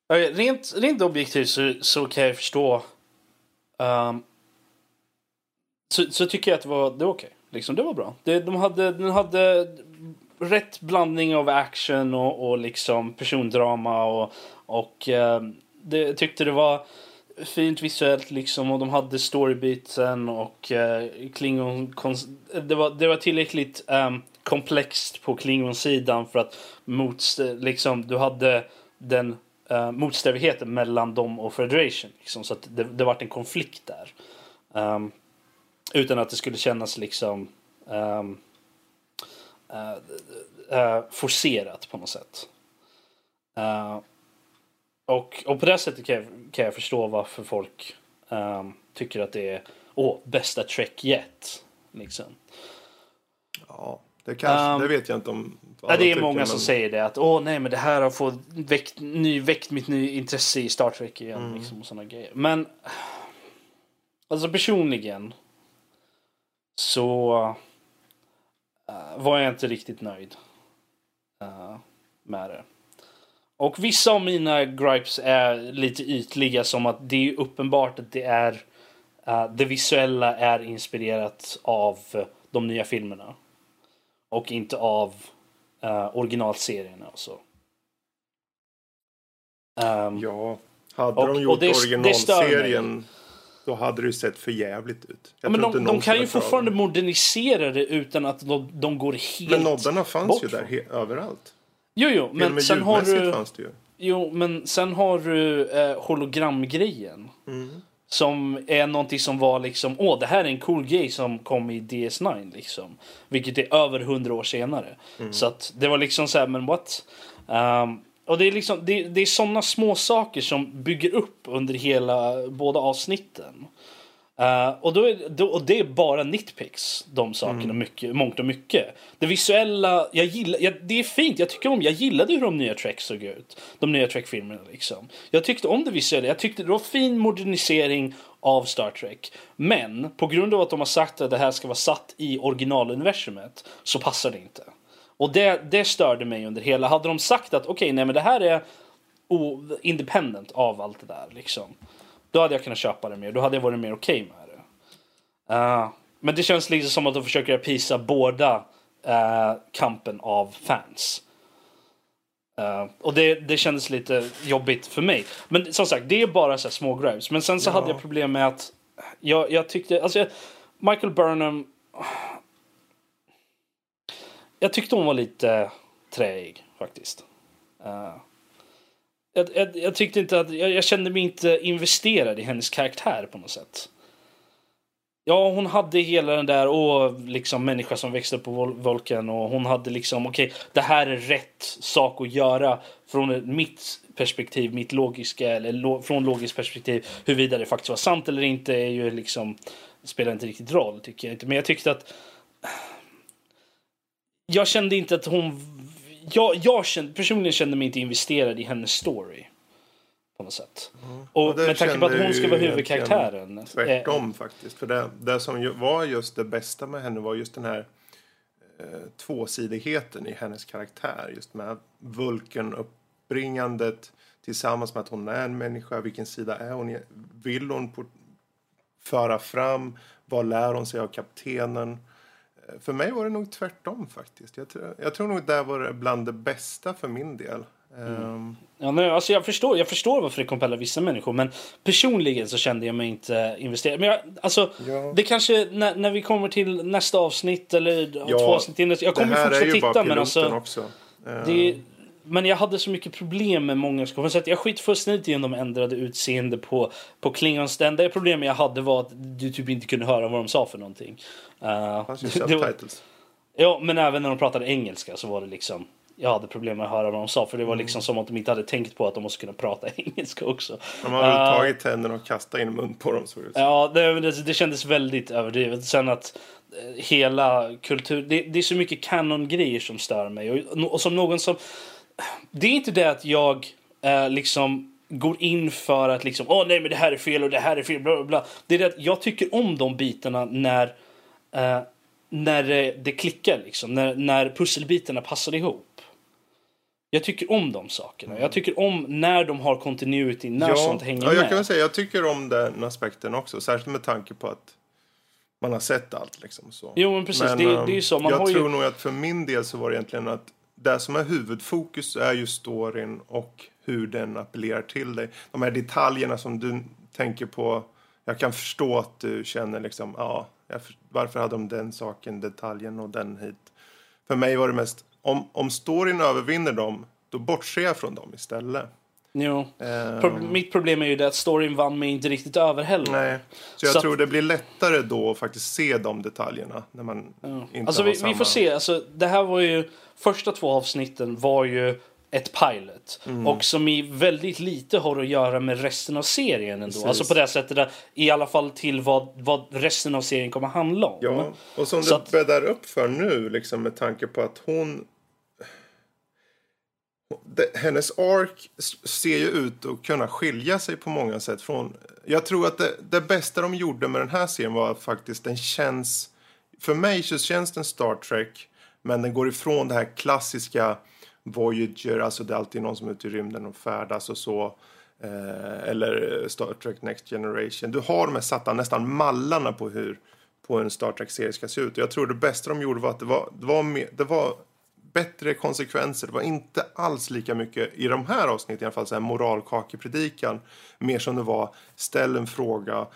rent, rent objektivt så, så kan jag förstå. Um, så, så tycker jag att det var, det var okej. Okay. Liksom, det var bra. Det, de, hade, den hade rätt blandning av action och, och liksom persondrama och, och um, det, jag tyckte det var fint visuellt liksom och de hade storybeatsen och uh, Klingon det var, det var tillräckligt um, komplext på Klingon-sidan för att motst liksom du hade den uh, motsträvigheten mellan dem och Federation liksom, så att det, det vart en konflikt där. Um, utan att det skulle kännas liksom um, uh, uh, forcerat på något sätt. Uh, och, och på det sättet kan jag, kan jag förstå varför folk um, tycker att det är åh, bästa Trek yet. Liksom. Ja, det, kanske, um, det vet jag inte om ja, Det är tycker, många men... som säger det. Att åh nej, men det här har fått väckt, ny, väckt mitt nya intresse i Star Trek igen. Mm. Liksom, och såna grejer. Men alltså personligen så uh, var jag inte riktigt nöjd uh, med det. Och vissa av mina gripes är lite ytliga som att det är uppenbart att det är uh, det visuella är inspirerat av de nya filmerna. Och inte av uh, originalserierna och så. Um, ja, hade och, de gjort det, originalserien då hade det sett för jävligt ut. Ja, men de, de kan ju fortfarande modernisera det utan att de, de går helt Men noddarna fanns ju där överallt. Jo, jo, men sen har du... fanns det ju. Jo, men sen har du eh, hologramgrejen. Mm. Som är någonting som var liksom, åh det här är en cool grej som kom i DS9 liksom. Vilket är över hundra år senare. Mm. Så att det var liksom så här, men what? Um, och det är liksom, det, det är sådana små saker som bygger upp under hela, båda avsnitten. Uh, och, då är, då, och det är bara nitpicks, de sakerna, mm. mycket, mångt och mycket. Det visuella, jag gillar, jag, det är fint, jag tycker om, jag gillade hur de nya Trek såg ut. De nya Trek-filmerna liksom. Jag tyckte om det visuella, jag tyckte det var fin modernisering av Star Trek. Men på grund av att de har sagt att det här ska vara satt i originaluniversumet så passar det inte. Och det, det störde mig under hela, hade de sagt att okej, okay, nej men det här är independent av allt det där liksom. Då hade jag kunnat köpa det mer. Då hade jag varit mer okej okay med det. Uh, men det känns lite som att de försöker pisa båda uh, kampen av fans. Uh, och det, det kändes lite jobbigt för mig. Men som sagt, det är bara så små gripes. Men sen så ja. hade jag problem med att jag, jag tyckte, alltså Michael Burnham. Jag tyckte hon var lite träig faktiskt. Uh, jag, jag, jag, tyckte inte att, jag, jag, kände mig inte investerad i hennes karaktär på något sätt. Ja, hon hade hela den där och liksom människa som växte upp på Vol- Volken och hon hade liksom okej, det här är rätt sak att göra från ett- mitt perspektiv, mitt logiska eller lo, från logiskt perspektiv. Huruvida det faktiskt var sant eller inte är ju liksom spelar inte riktigt roll tycker jag inte. Men jag tyckte att jag kände inte att hon jag, jag kände, personligen kände mig inte investerad i hennes story. På något sätt. Och, Och det med tanke på att hon ska vara huvudkaraktären. eh, Tvärtom faktiskt. För det, det som var just det bästa med henne var just den här eh, tvåsidigheten i hennes karaktär. Just med Vulken uppbringandet tillsammans med att hon är en människa. Vilken sida är hon? Vill hon på, föra fram? Vad lär hon sig av kaptenen? För mig var det nog tvärtom faktiskt. Jag tror, jag tror nog det var bland det bästa för min del. Ehm, Ja, nej, alltså jag, förstår, jag förstår varför det kompellar vissa människor men personligen så kände jag mig inte investerad. Men jag, alltså, Ja. det kanske när, när vi kommer till nästa avsnitt eller Ja, två avsnitt in. Jag kommer det här är fortsätta ju bara titta piloten men alltså. också. Ehm, Det, men jag hade så mycket problem med många skådespelare. Så att jag skit fullständigt i om de ändrade utseende på, på Klingons. Det enda problemet jag hade var att du typ inte kunde höra vad de sa för någonting. Uh, fanns ju var-. Ja, men även när de pratade engelska så var det liksom jag hade problem med att höra vad de sa för det var liksom som att de inte hade tänkt på att de måste kunna prata engelska också. De har väl Eh, tagit tänderna och kastat in mun på dem. Så det Ja, det, det, det kändes väldigt överdrivet. Sen att eh, hela kultur... Det, det är så mycket kanon-grejer som stör mig. Och, och som någon som... Det är inte det att jag eh, liksom går in för att liksom åh nej men det här är fel och det här är fel bla bla bla. Det är det att jag tycker om de bitarna när eh, när det, det klickar liksom. När, när pusselbitarna passar ihop. Jag tycker om de sakerna. Jag tycker om när de har continuity, när sånt hänger ja, jag med. kan säga jag tycker om den aspekten också. Särskilt med tanke på att man har sett allt. Liksom, så. Jo men precis, det, det är ju ehm, så. Man jag har tror ju... nog att för min del så var det egentligen att det som är huvudfokus är ju storyn och hur den appellerar till dig. De här detaljerna som du tänker på. Jag kan förstå att du känner liksom, ja, varför hade de den saken, detaljen och den hit. För mig var det mest, om, om storyn övervinner dem, då bortser jag från dem istället. Jo. Pro- mitt problem är ju det att storyn vann mig inte riktigt över heller. Nej, så jag Så att- tror det blir lättare då att faktiskt se de detaljerna när man inte Alltså har vi, samma... vi får se. Alltså, det här var ju... Första två avsnitten var ju ett pilot. Mm. Och som i väldigt lite har att göra med resten av serien ändå. Precis. Alltså på det sättet där, i alla fall till vad, vad resten av serien kommer handla om. Ja, och som Så det att- bäddar upp för nu, liksom med tanke på att hon... Hennes ark ser ju ut att kunna skilja sig på många sätt från... Jag tror att det, det bästa de gjorde med den här serien var att faktiskt den känns... För mig så känns den Star Trek, men den går ifrån det här klassiska Voyager, alltså det är alltid någon som är ute i rymden och färdas och så. Eh, eller Star Trek Next Generation. Du har de här satta nästan mallarna på hur på en Star Trek-serie ska se ut. Och jag tror det bästa de gjorde var att det var, det var, mer, det var bättre konsekvenser. Det var inte alls lika mycket, i de här avsnitten i alla fall, så här moralkakepredikan. Mer som det var, ställ en fråga eh,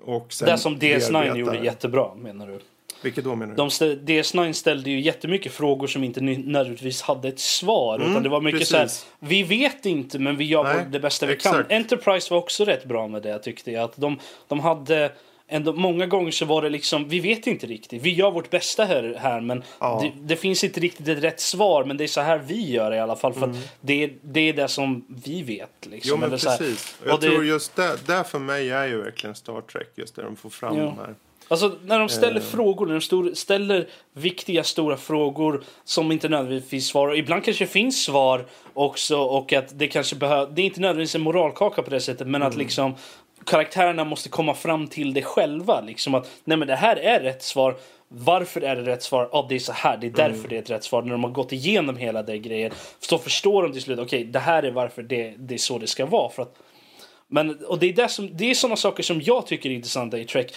och sen Det som DS9 bearbeta gjorde jättebra menar du? Vilket då menar du? De stä- DS9 ställde ju jättemycket frågor som inte nödvändigtvis hade ett svar. utan det var mycket så här, Mm, precis. vi vet inte men vi gör Nej, det bästa vi kan. exakt. Enterprise var också rätt bra med det tyckte jag. Att de, de hade ändå, många gånger så var det liksom, vi vet inte riktigt. Vi gör vårt bästa här, här men Ja. det, det finns inte riktigt ett rätt svar. Men det är så här vi gör i alla fall. För att det, är- det är det som vi vet. Liksom. Mm. Jo men Eller så här- precis. Jag det- tror just det, där för mig är ju verkligen Star Trek. Just där de får fram Ja. de här. Alltså när de ställer Eh. frågor, när de stor, ställer viktiga stora frågor som inte nödvändigtvis finns svar. Och ibland kanske det finns svar också och att det kanske behöver, det är inte nödvändigtvis en moralkaka på det sättet men Mm. att liksom karaktärerna måste komma fram till det själva. Liksom att nej men det här är rätt svar. Varför är det rätt svar? Ja, det är så här. Det är därför Mm. det är ett rätt svar. När de har gått igenom hela det grejen så förstår de till slut. Okej, det här är varför det, det är så det ska vara. För att, men, och det är, det som, det är sådana saker som jag tycker är intressanta i Trek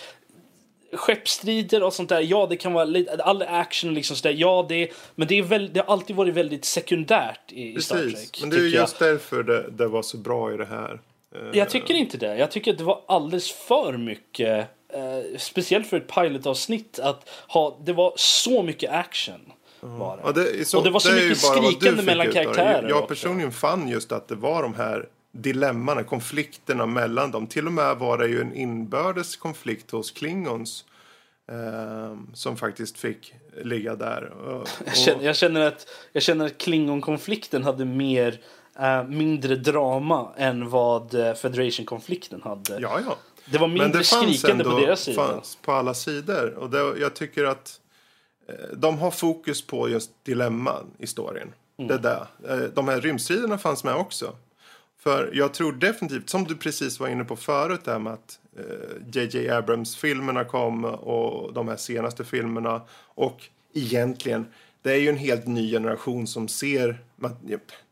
skeppsstrider och sånt där, ja det kan vara lite, all action liksom sådär, ja det, men det, är väl, det har alltid varit väldigt sekundärt i, i Star Trek. Men det är ju tycker jag. just därför det, det var så bra i det här. Eh, jag tycker inte det. Jag tycker att det var alldeles för mycket, eh, speciellt för ett pilotavsnitt, att ha, det var så mycket action. Var det. Ja, det så, Och det var så ju mycket skrikande mellan ut det. karaktärer Jag också. personligen fann just att det var de här dilemmana, konflikterna mellan dem. Till och med var det ju en inbördes konflikt hos Klingons eh, som faktiskt fick ligga där. Och, Jag känner, jag känner att, jag känner att Klingon-konflikten hade mer, eh, mindre drama än vad eh, Federation-konflikten hade. ja, ja. Det var mindre Men det skrikande på deras sida. fanns på alla sidor. Och det, jag tycker att eh, de har fokus på just dilemman i storyn. Mm. Det där. Eh, de här rymdstriderna fanns med också. För jag tror definitivt, som du precis var inne på förut, det här med att eh, JJ Abrams-filmerna kom och de här senaste filmerna. Och egentligen, det är ju en helt ny generation som ser...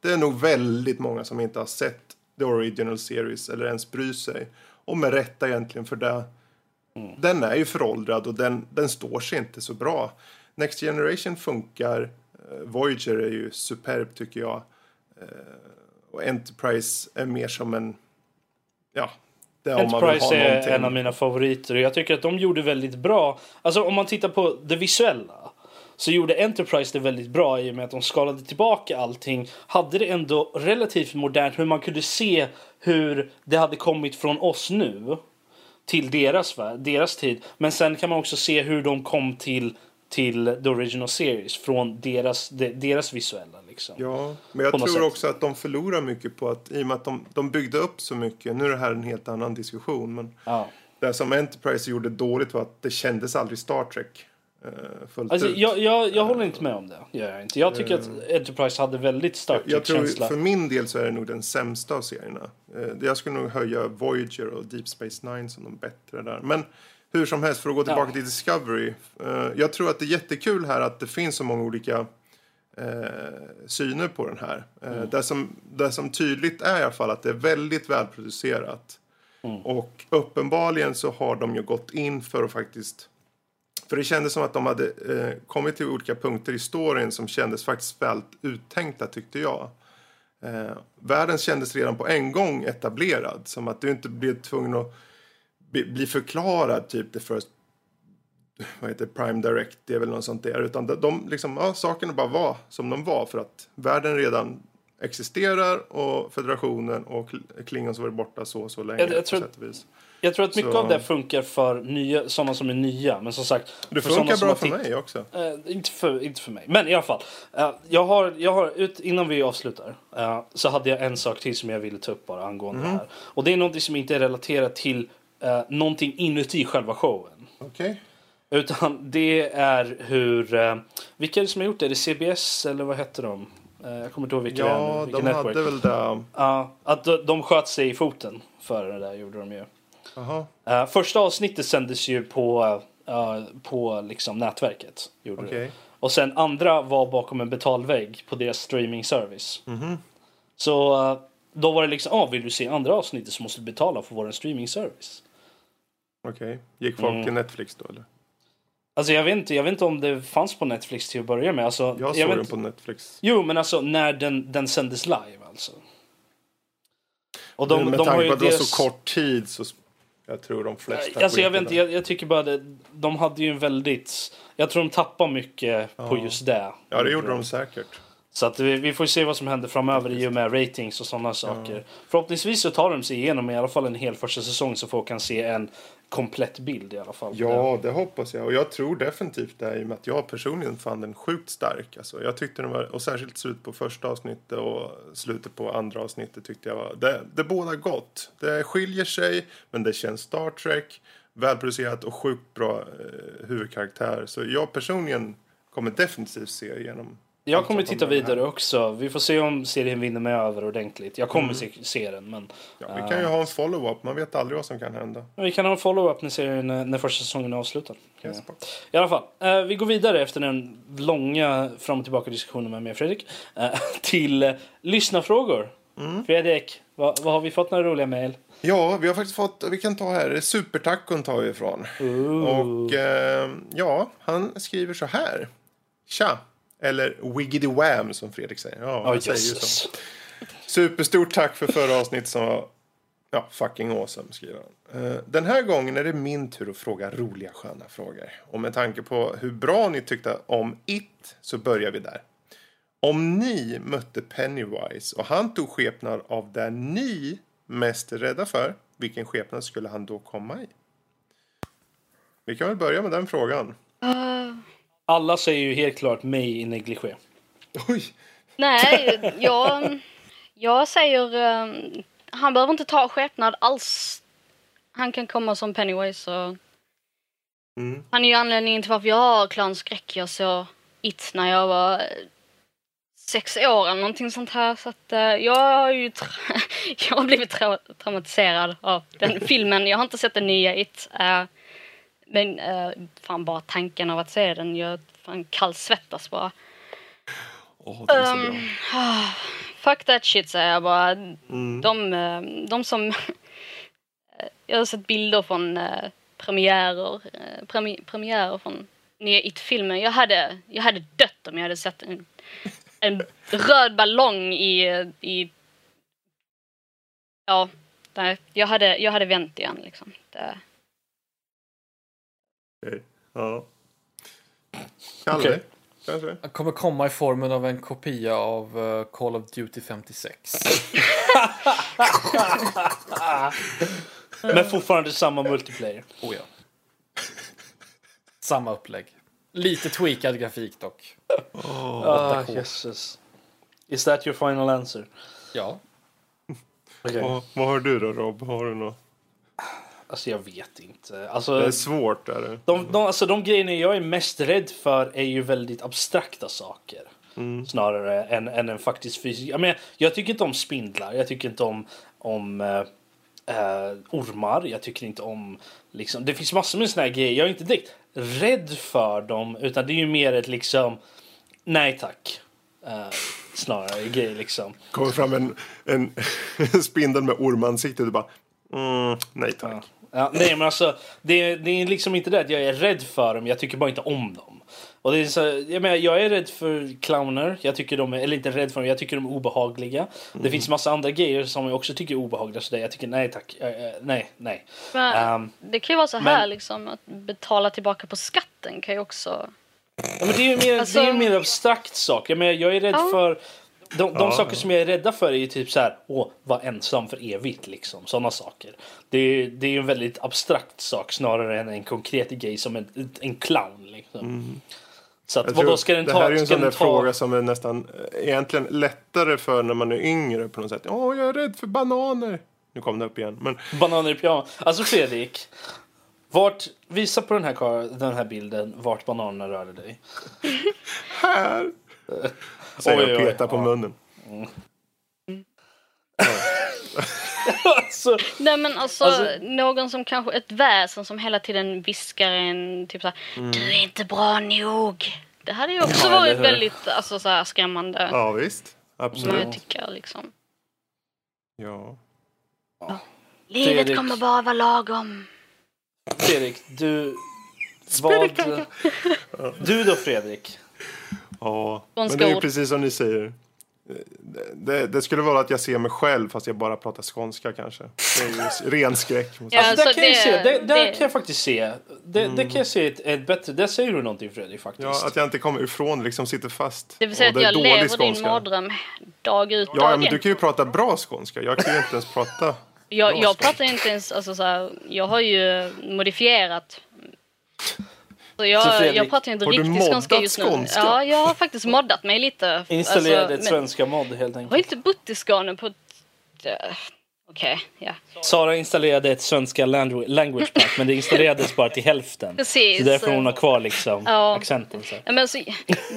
Det är nog väldigt många som inte har sett the original series eller ens bryr sig. Och med rätta egentligen för det. Den är ju föråldrad och den, den står sig inte så bra. Next Generation funkar. Eh, Voyager är ju superb tycker jag. Eh, och Enterprise är mer som en... Ja, det är om man vill Enterprise är någonting. en av mina favoriter och jag tycker att de gjorde väldigt bra. Alltså om man tittar på det visuella så gjorde Enterprise det väldigt bra i och med att de skalade tillbaka allting. Hade det ändå relativt modernt hur man kunde se hur det hade kommit från oss nu till deras, deras tid. Men sen kan man också se hur de kom till, till the original series från deras, de, deras visuella. Liksom. Ja, men jag tror sätt. också att de förlorar mycket på att i och med att de, de byggde upp så mycket. Nu är det här en helt annan diskussion, men Ja. det som Enterprise gjorde dåligt var att det kändes aldrig Star Trek eh, fullt Alltså, ut. jag, jag, jag håller inte med om det. Jag, inte. jag tycker att Enterprise hade väldigt stark Jag tror känsla. för min del så är det nog den sämsta av serierna. Eh, Jag skulle nog höja Voyager och Deep Space Nine som de bättre där. Men hur som helst, för att gå tillbaka Ja. till Discovery. eh, Jag tror att det är jättekul här att det finns så många olika eh, syner på den här. Eh, Mm. det, som, det som tydligt är i alla fall att det är väldigt välproducerat. Mm. Och uppenbarligen så har de ju gått in för att faktiskt för det kändes som att de hade eh, kommit till olika punkter i storyn som kändes faktiskt väl uttänkta tyckte jag. Eh, världen kändes redan på en gång etablerad. Som att du inte blev tvungen att bli, förklarad typ the first vad heter det, Prime Directive eller något sånt där. Utan de, de liksom, ja, sakerna bara var som de var för att världen redan existerar och federationen och Kl- Klingons varit borta så och så länge. Jag- jag tror-. Jag tror att mycket Så- av det funkar för nya, sådana som är nya. Men som sagt, Det för funkar som bra för mig också. Eh, inte, för, inte för mig. Men i alla fall. eh, jag har, jag har ut, innan vi avslutar eh, så hade jag en sak till som jag ville ta upp bara angående Mhm. det här. Och det är någonting som inte är relaterat till uh, någonting inuti själva showen. Okej. Utan det är hur... Uh, vilka är det som har gjort det? Är det CBS eller vad hette de? Eh, jag kommer inte ihåg vilka det är Ja, de network. hade väl det. Ja, att de, de sköt sig i foten för det där gjorde de ju. Eh, första avsnittet sändes ju på, eh, på liksom nätverket. Gjorde det. Okej. Och sen andra var bakom en betalvägg på deras streaming service. Mhm. Så eh, då var det liksom, ah, vill du se andra avsnittet så måste du betala för vår streaming Okej. Gick folk Mm. till Netflix då eller? Alltså jag vet inte, jag vet inte om det fanns på Netflix till att börja med. Alltså, Jag såg vet den på Netflix. Jo, men alltså när den, den sändes live alltså. Och de, Men med de har tanke på att det var så kort tid så jag tror de flesta Alltså jag vet inte, jag, jag tycker bara det, de hade ju en väldigt... Jag tror de tappar mycket på Ja. just det. Ja, det gjorde de säkert. Så att vi, vi får se vad som händer framöver i och med ratings och sådana saker. Förhoppningsvis så tar de sig igenom i alla fall en hel första säsong så folk kan se en komplett bild i alla fall. Ja, det hoppas jag. Och jag tror definitivt det i och med att jag personligen fann den sjukt stark. Alltså, jag tyckte den var, och särskilt slut på första avsnittet och slutet på andra avsnittet tyckte jag var, det, det båda gott. Det skiljer sig, men det känns Star Trek, välproducerat och sjukt bra eh, huvudkaraktär. Så jag personligen kommer definitivt se igenom. Jag kommer titta vidare också. Vi får se om serien vinner mig över ordentligt. Jag kommer se, se den men... Ja, vi kan ju ha en follow-up, man vet aldrig vad som kan hända. Vi kan ha en follow-up när, serien, när när första säsongen är avslutad. Yes. I alla fall, eh, vi går vidare efter den långa fram och tillbaka diskussionen med mig och Fredrik. Eh, till eh, lyssnarfrågor. Mm. Fredrik, vad, vad har vi fått några roliga mejl? Ja, vi har faktiskt fått, vi kan ta här, supertacon tar vi ifrån. Och eh, ja, han skriver så här. Tja! Eller wiggity wham som Fredrik säger. Ja, han säger ju så. Superstort tack för förra avsnittet som var ja, fucking awesome skriver han. Eh, Den här gången är det min tur att fråga roliga sköna frågor. Och med tanke på hur bra ni tyckte om It så börjar vi där. Om ni mötte Pennywise och han tog skepnad av det ni mest är rädda för, vilken skepnad skulle han då komma i? Vi kan väl börja med den frågan. Uh, Alla säger ju helt klart mig i negligé. Oj! nej, jag, jag säger... eh, han behöver inte ta skepnad alls. Han kan komma som Pennywise och... Mm. Han är ju anledningen till varför jag har klanskräck. Jag såg It när jag var eh, sex år eller någonting sånt här. Så att eh, jag har ju tra- jag har blivit tra- traumatiserad av den filmen. Jag har inte sett den nya It. eh, men eh, fan bara tanken av att se den, jag fan kallsvettas bara. Åh, det är så bra. Um, fuck that shit säger jag bara. Mm. De, eh, de som... jag har sett bilder från eh, premiärer, eh, premi- premiärer från nya It-filmen. Jag hade, jag hade dött om jag hade sett en, en röd ballong i, eh, i... Ja, nej, jag hade, jag hade vänt igen liksom. Det, Okej. Ja. Kalle, Okej. kanske? Han kommer komma i formen av en kopia av eh, Call of Duty 56. Men fortfarande samma multiplayer. Oh ja. Samma upplägg. Lite tweakad grafik dock. Ah, Jesus. Is that your final answer? Ja. Okay. Vad, vad har du då Rob? Har du något? Alltså jag vet inte. Det Alltså, är svårt. Är det? de, de, alltså, de grejerna jag är mest rädd för är ju väldigt abstrakta saker. Snarare än, än en faktisk fysisk. Jag, menar, jag tycker inte om spindlar. Jag tycker inte om, om eh, eh, ormar. Jag tycker inte om... Liksom, det finns massor med såna här grejer. Jag är inte direkt rädd för dem. Utan det är ju mer ett liksom... Nej tack. Eh, snarare grej liksom. kommer fram en, en, en spindel med ormansikte och du bara mm, nej tack. Ja, nej men alltså det, det är liksom inte det att jag är rädd för dem, jag tycker bara inte om dem. Och det är så, jag, menar, jag är rädd för clowner, jag tycker de är, eller inte rädd för dem, jag tycker de är obehagliga. Det finns massa andra grejer som jag också tycker är obehagliga, så där jag tycker nej tack, eh, nej, nej. men, Ehm, det kan ju vara så här men- liksom att betala tillbaka på skatten kan ju också... Ja, men det är ju mer, Alltså- det är ju mer abstrakt sak. Jag, menar, jag är rädd Ja. för... De, de Ja. saker som jag är rädda för är ju typ så här, åh, vara ensam för evigt liksom. Sådana saker. Det är, det är ju en väldigt abstrakt sak snarare än en konkret grej som en, en clown liksom. Så att, vadå, ska den det ta... här är ju en sån där ta... fråga som är nästan eh, egentligen lättare för när man är yngre på något sätt. Åh, jag är rädd för bananer. Nu kom det upp igen. Men Bananer i pyjamas. Alltså Fredrik. Vart, visa på den här, den här bilden vart bananerna rörde dig. här! Säger Oj, jag och oj, petar på ja. munnen. alltså, Nej men alltså, Alltså- någon som kanske, ett väsen som hela tiden viskar en typ såhär Du är inte bra nog. Det hade ju också Mm. Ja, varit väldigt alltså, så här, skrämmande. Ja, visst. Som jag Absolut. tycker liksom. Ja. Livet Fredrik. kommer bara vara lagom. Fredrik, du... Vad... Du då Fredrik? Ja. Men det är ju ord. precis som ni säger. Det, det, det skulle vara att jag ser mig själv fast jag bara pratar skånska kanske. Det är ju ren skräck. jag Ja, Alltså, där kan jag det- se, det, där det- kan jag faktiskt se. Det, det kan jag se ett, ett bättre. Där säger du någonting Fredrik faktiskt. Ja, att jag inte kommer ifrån, liksom sitter fast. Det vill säga att jag lever din skånska. mardröm dag ut, Ja, dag ja, men du kan ju prata bra skånska. Jag kan ju inte ens prata. Jag, jag pratar inte ens, alltså så här, jag har ju modifierat. Så Så jag, Fredrik, jag pratar ju inte riktigt skånska just nu. skånska? Ja, jag har faktiskt moddat mig lite. Installerade Alltså, ett svenska mod helt Jag har enkelt. inte bott i Skåne på... eh, Okej, ja. Sara installerade ett svenska langu- language pack men det installerades bara till hälften. Precis. Så därför hon har kvar liksom Ja. accenten. Så. Ja, men så,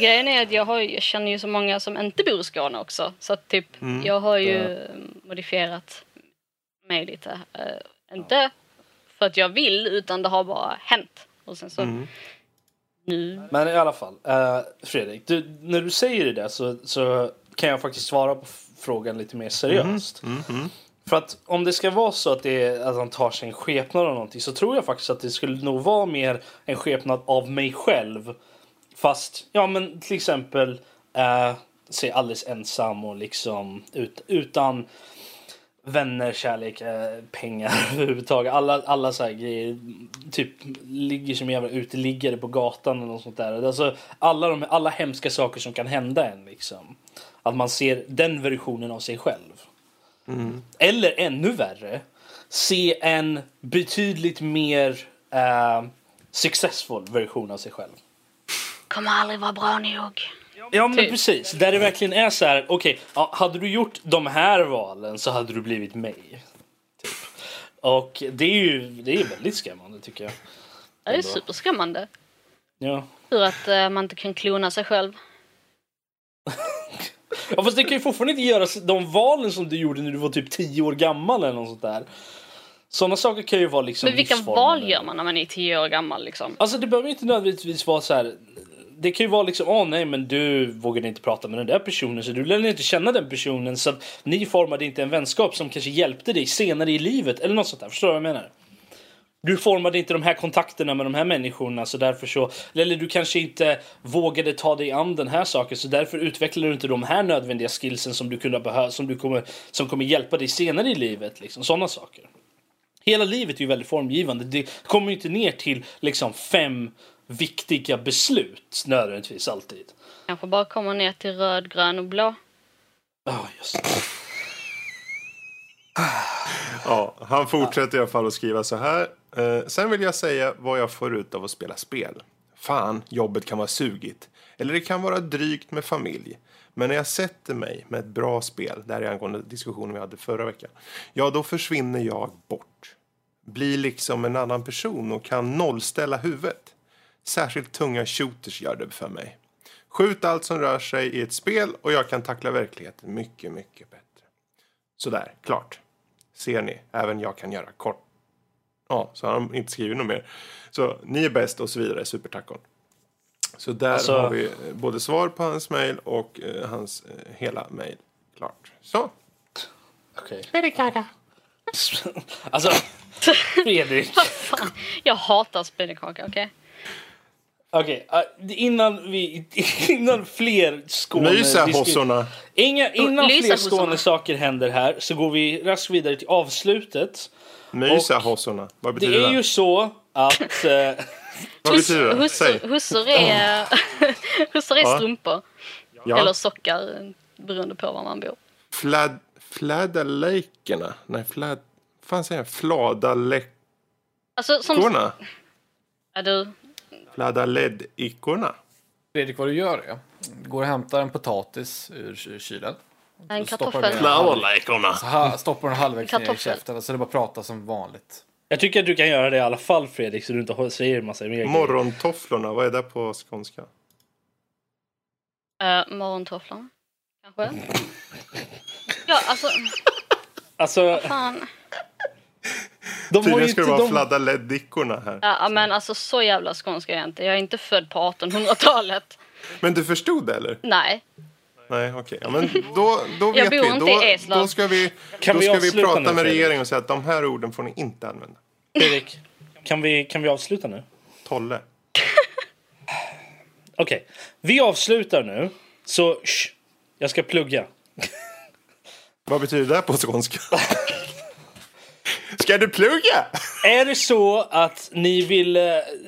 grejen är att jag, har, jag känner ju så många som inte bor i Skåne också. Så att typ, Mm. jag har ju modifierat mig lite. Eh, inte för att jag vill, utan det har bara hänt. Och sen så Mm. Nu... Men i alla fall, eh, Fredrik, du, när du säger det där så, så kan jag faktiskt svara på frågan lite mer seriöst. Mhm. För att om det ska vara så att, det är, att han tar sig en skepnad av någonting så tror jag faktiskt att det skulle nog vara mer en skepnad av mig själv. Fast, ja men till exempel, eh, se alldeles ensam och liksom ut, utan vänner, kärlek, eh, pengar överhuvudtaget. Alla, alla så här grejer. Typ ligger som jävla uteliggare på gatan eller något sånt där. Alltså, alla, de, alla hemska saker som kan hända en liksom. Att man ser den versionen av sig själv. Eller ännu värre. Se en betydligt mer eh, successful version av sig själv. Kommer aldrig vara bra nog. Ja men Typ. precis, där det verkligen är så här, okej, ja, hade du gjort de här valen så hade du blivit mig. Typ. Och det är ju det är väldigt skrämmande tycker jag. Det är superskrämmande. Ja. Hur att eh, man inte kan klona sig själv. ja fast det kan ju fortfarande inte göra de valen som du gjorde när du var typ 10 år gammal eller något sånt där. Sådana saker kan ju vara liksom Men vilka val gör man när man är tio år gammal liksom? Alltså det behöver inte nödvändigtvis vara så här. Det kan ju vara liksom, åh nej men du vågade inte prata med den där personen så du lärde inte känna den personen så att ni formade inte en vänskap som kanske hjälpte dig senare i livet eller något sånt där. Förstår du vad jag menar? Du formade inte de här kontakterna med de här människorna så därför så, eller du kanske inte vågade ta dig an den här saken så därför utvecklade du inte de här nödvändiga skillsen som du kunde behöva, som du kommer, som kommer hjälpa dig senare i livet liksom. Sådana saker. Hela livet är ju väldigt formgivande. Det kommer ju inte ner till liksom fem viktiga beslut nödvändigtvis alltid. Kanske bara kommer ner till röd, grön och blå. Ja, just det. Ja, han fortsätter i alla fall att skriva så här. Eh, sen vill jag säga vad jag får ut av att spela spel. Fan, jobbet kan vara sugigt. Eller det kan vara drygt med familj. Men när jag sätter mig med ett bra spel, där är angående diskussionen vi hade förra veckan. Ja, då försvinner jag bort. Blir liksom en annan person och kan nollställa huvudet. Särskilt tunga shooters gör det för mig. Skjut allt som rör sig i ett spel och jag kan tackla verkligheten mycket, mycket bättre. Sådär, klart. Ser ni, även jag kan göra kort. Ja, så har han inte skrivit något mer. Så ni är bäst och så vidare, supertackon. Så där Alltså- har vi eh, både svar på hans mejl och eh, hans eh, hela mejl. Klart. Så. Okej. Alltså, Fredrik. Jag hatar spindelkaka, okej? Okej, äh, innan vi... Innan fler Skåne... Mysa hossorna. Inga, innan Lysa fler hossorna. Skåne saker händer här så går vi raskt vidare till avslutet. Mysa hossorna. Vad Det betyder det? är ju så att... Eh, Vad betyder det? Hussor, hussor är, hussor är strumpor. Ja. Eller sockar, beroende på var man bor. Flad, flädalejkerna. Nej, fläd... fan säger jag? Fladalejkorna. Alltså som... Ja, du, Fladaledikorna. Fredrik, vad du gör är, går och hämtar en potatis ur ky- kylen. en kartoffel. Fladalejkorna. Så stoppar den halvvägs ner i käften, så det bara prata som vanligt. jag tycker att du kan göra det i alla fall Fredrik så du inte säger en massa mer. Morgontofflorna. Vad är det på skånska? Uh, morgontofflor. Kanske? Ja, alltså... Alltså, Fan. De Tydligen ska det vara De, fladaledikorna här. Ja, men alltså så jävla skånska är jag inte. Jag är inte född på 1800-talet. Men du förstod det eller? Nej. Nej, okej. Ja, men då, då Jag vet vi. inte Då, i Eslöv. då ska vi, Kan då vi ska vi prata nu, med regeringen och säga att de här orden får ni inte använda. Fredrik, kan vi, kan vi avsluta nu? Tolle. Okej, vi avslutar nu. Så, shh, jag ska plugga. Vad betyder det på skånska? Ska du plugga? Är det så att ni vill eh,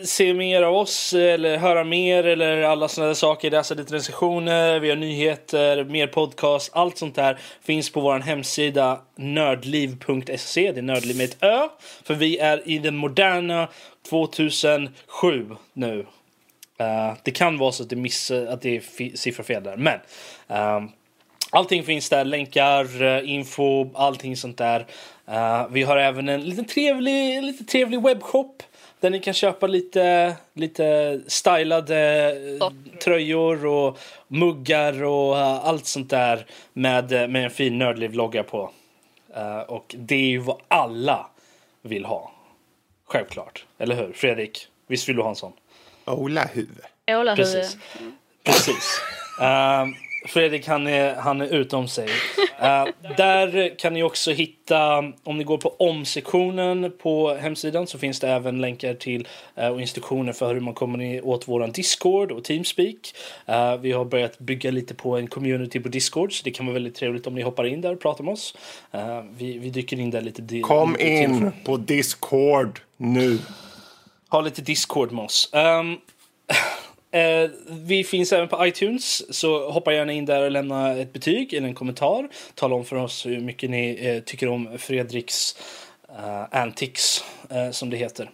se mer av oss eller höra mer eller alla sådana saker, läsa lite recensioner, vi har nyheter, mer podcast, allt sånt där finns på vår hemsida nördliv.se. Det är nördliv med ett ö. För vi är i den moderna 2007 nu. Uh, det kan vara så att det, miss, att det är siffror fel där, men uh, Allting finns där, länkar, eh, info, allting sånt där. Eh, vi har även en lite trevlig, lite trevlig webbshop där ni kan köpa lite, lite stylade eh, tröjor och muggar och allt sånt där med, med en fin nördliv-logga på. Eh, och det är ju vad alla vill ha. Självklart. Eller hur? Fredrik, visst vill du ha en sån? Ola huvud. Ålahuvud. Precis. Precis. Ehm, Fredrik han är, han är utom sig. Uh, där kan ni också hitta, om ni går på om-sektionen på hemsidan så finns det även länkar till uh, och instruktioner för hur man kommer åt våran Discord och Teamspeak. Uh, vi har börjat bygga lite på en community på Discord så det kan vara väldigt trevligt om ni hoppar in där och pratar med oss. vi, vi dyker in där lite. Kom lite in till. på Discord nu. Ha lite Discord med oss. Um, Eh, vi finns även på iTunes, så hoppa gärna in där och lämna ett betyg eller en kommentar. Tala om för oss hur mycket ni eh, tycker om Fredriks eh, antics, eh, som det heter.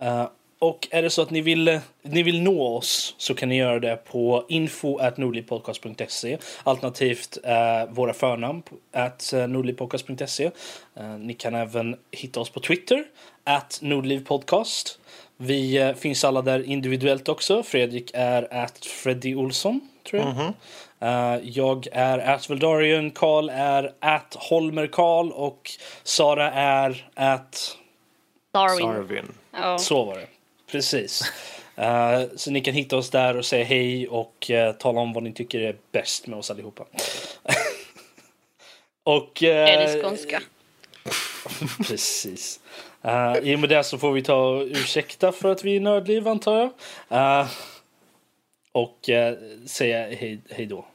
Eh, och är det så att ni vill, ni vill nå oss så kan ni göra det på info.nordlivpodcast.se alternativt eh, våra förnamn at eh, nordlivpodcast.se. Eh, ni kan även hitta oss på Twitter, at nordlivpodcast. Vi eh, finns alla där individuellt också. Fredrik är at Freddy Olsson, tror jag. Mm -hmm. jag är at Veldarian, Karl är at Holmer Karl och Sara är at Darwin. Darwin. Oh. Så var det. Precis. Uh, så ni kan hitta oss där och säga hej och uh, tala om vad ni tycker är bäst med oss allihopa. och... Uh, är det skånska? Precis. Uh, I och med det så får vi ta ursäkta för att vi är nördliv antar jag. Uh, och uh, säga hej, hej då.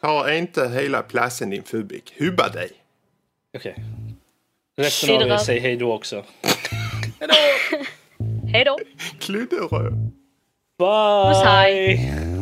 Ta inte hela platsen din fubik. Hubba dig. Okej. Okay. Resten av er säger hej då också. hej då. Hej då. Kludderö. Bye.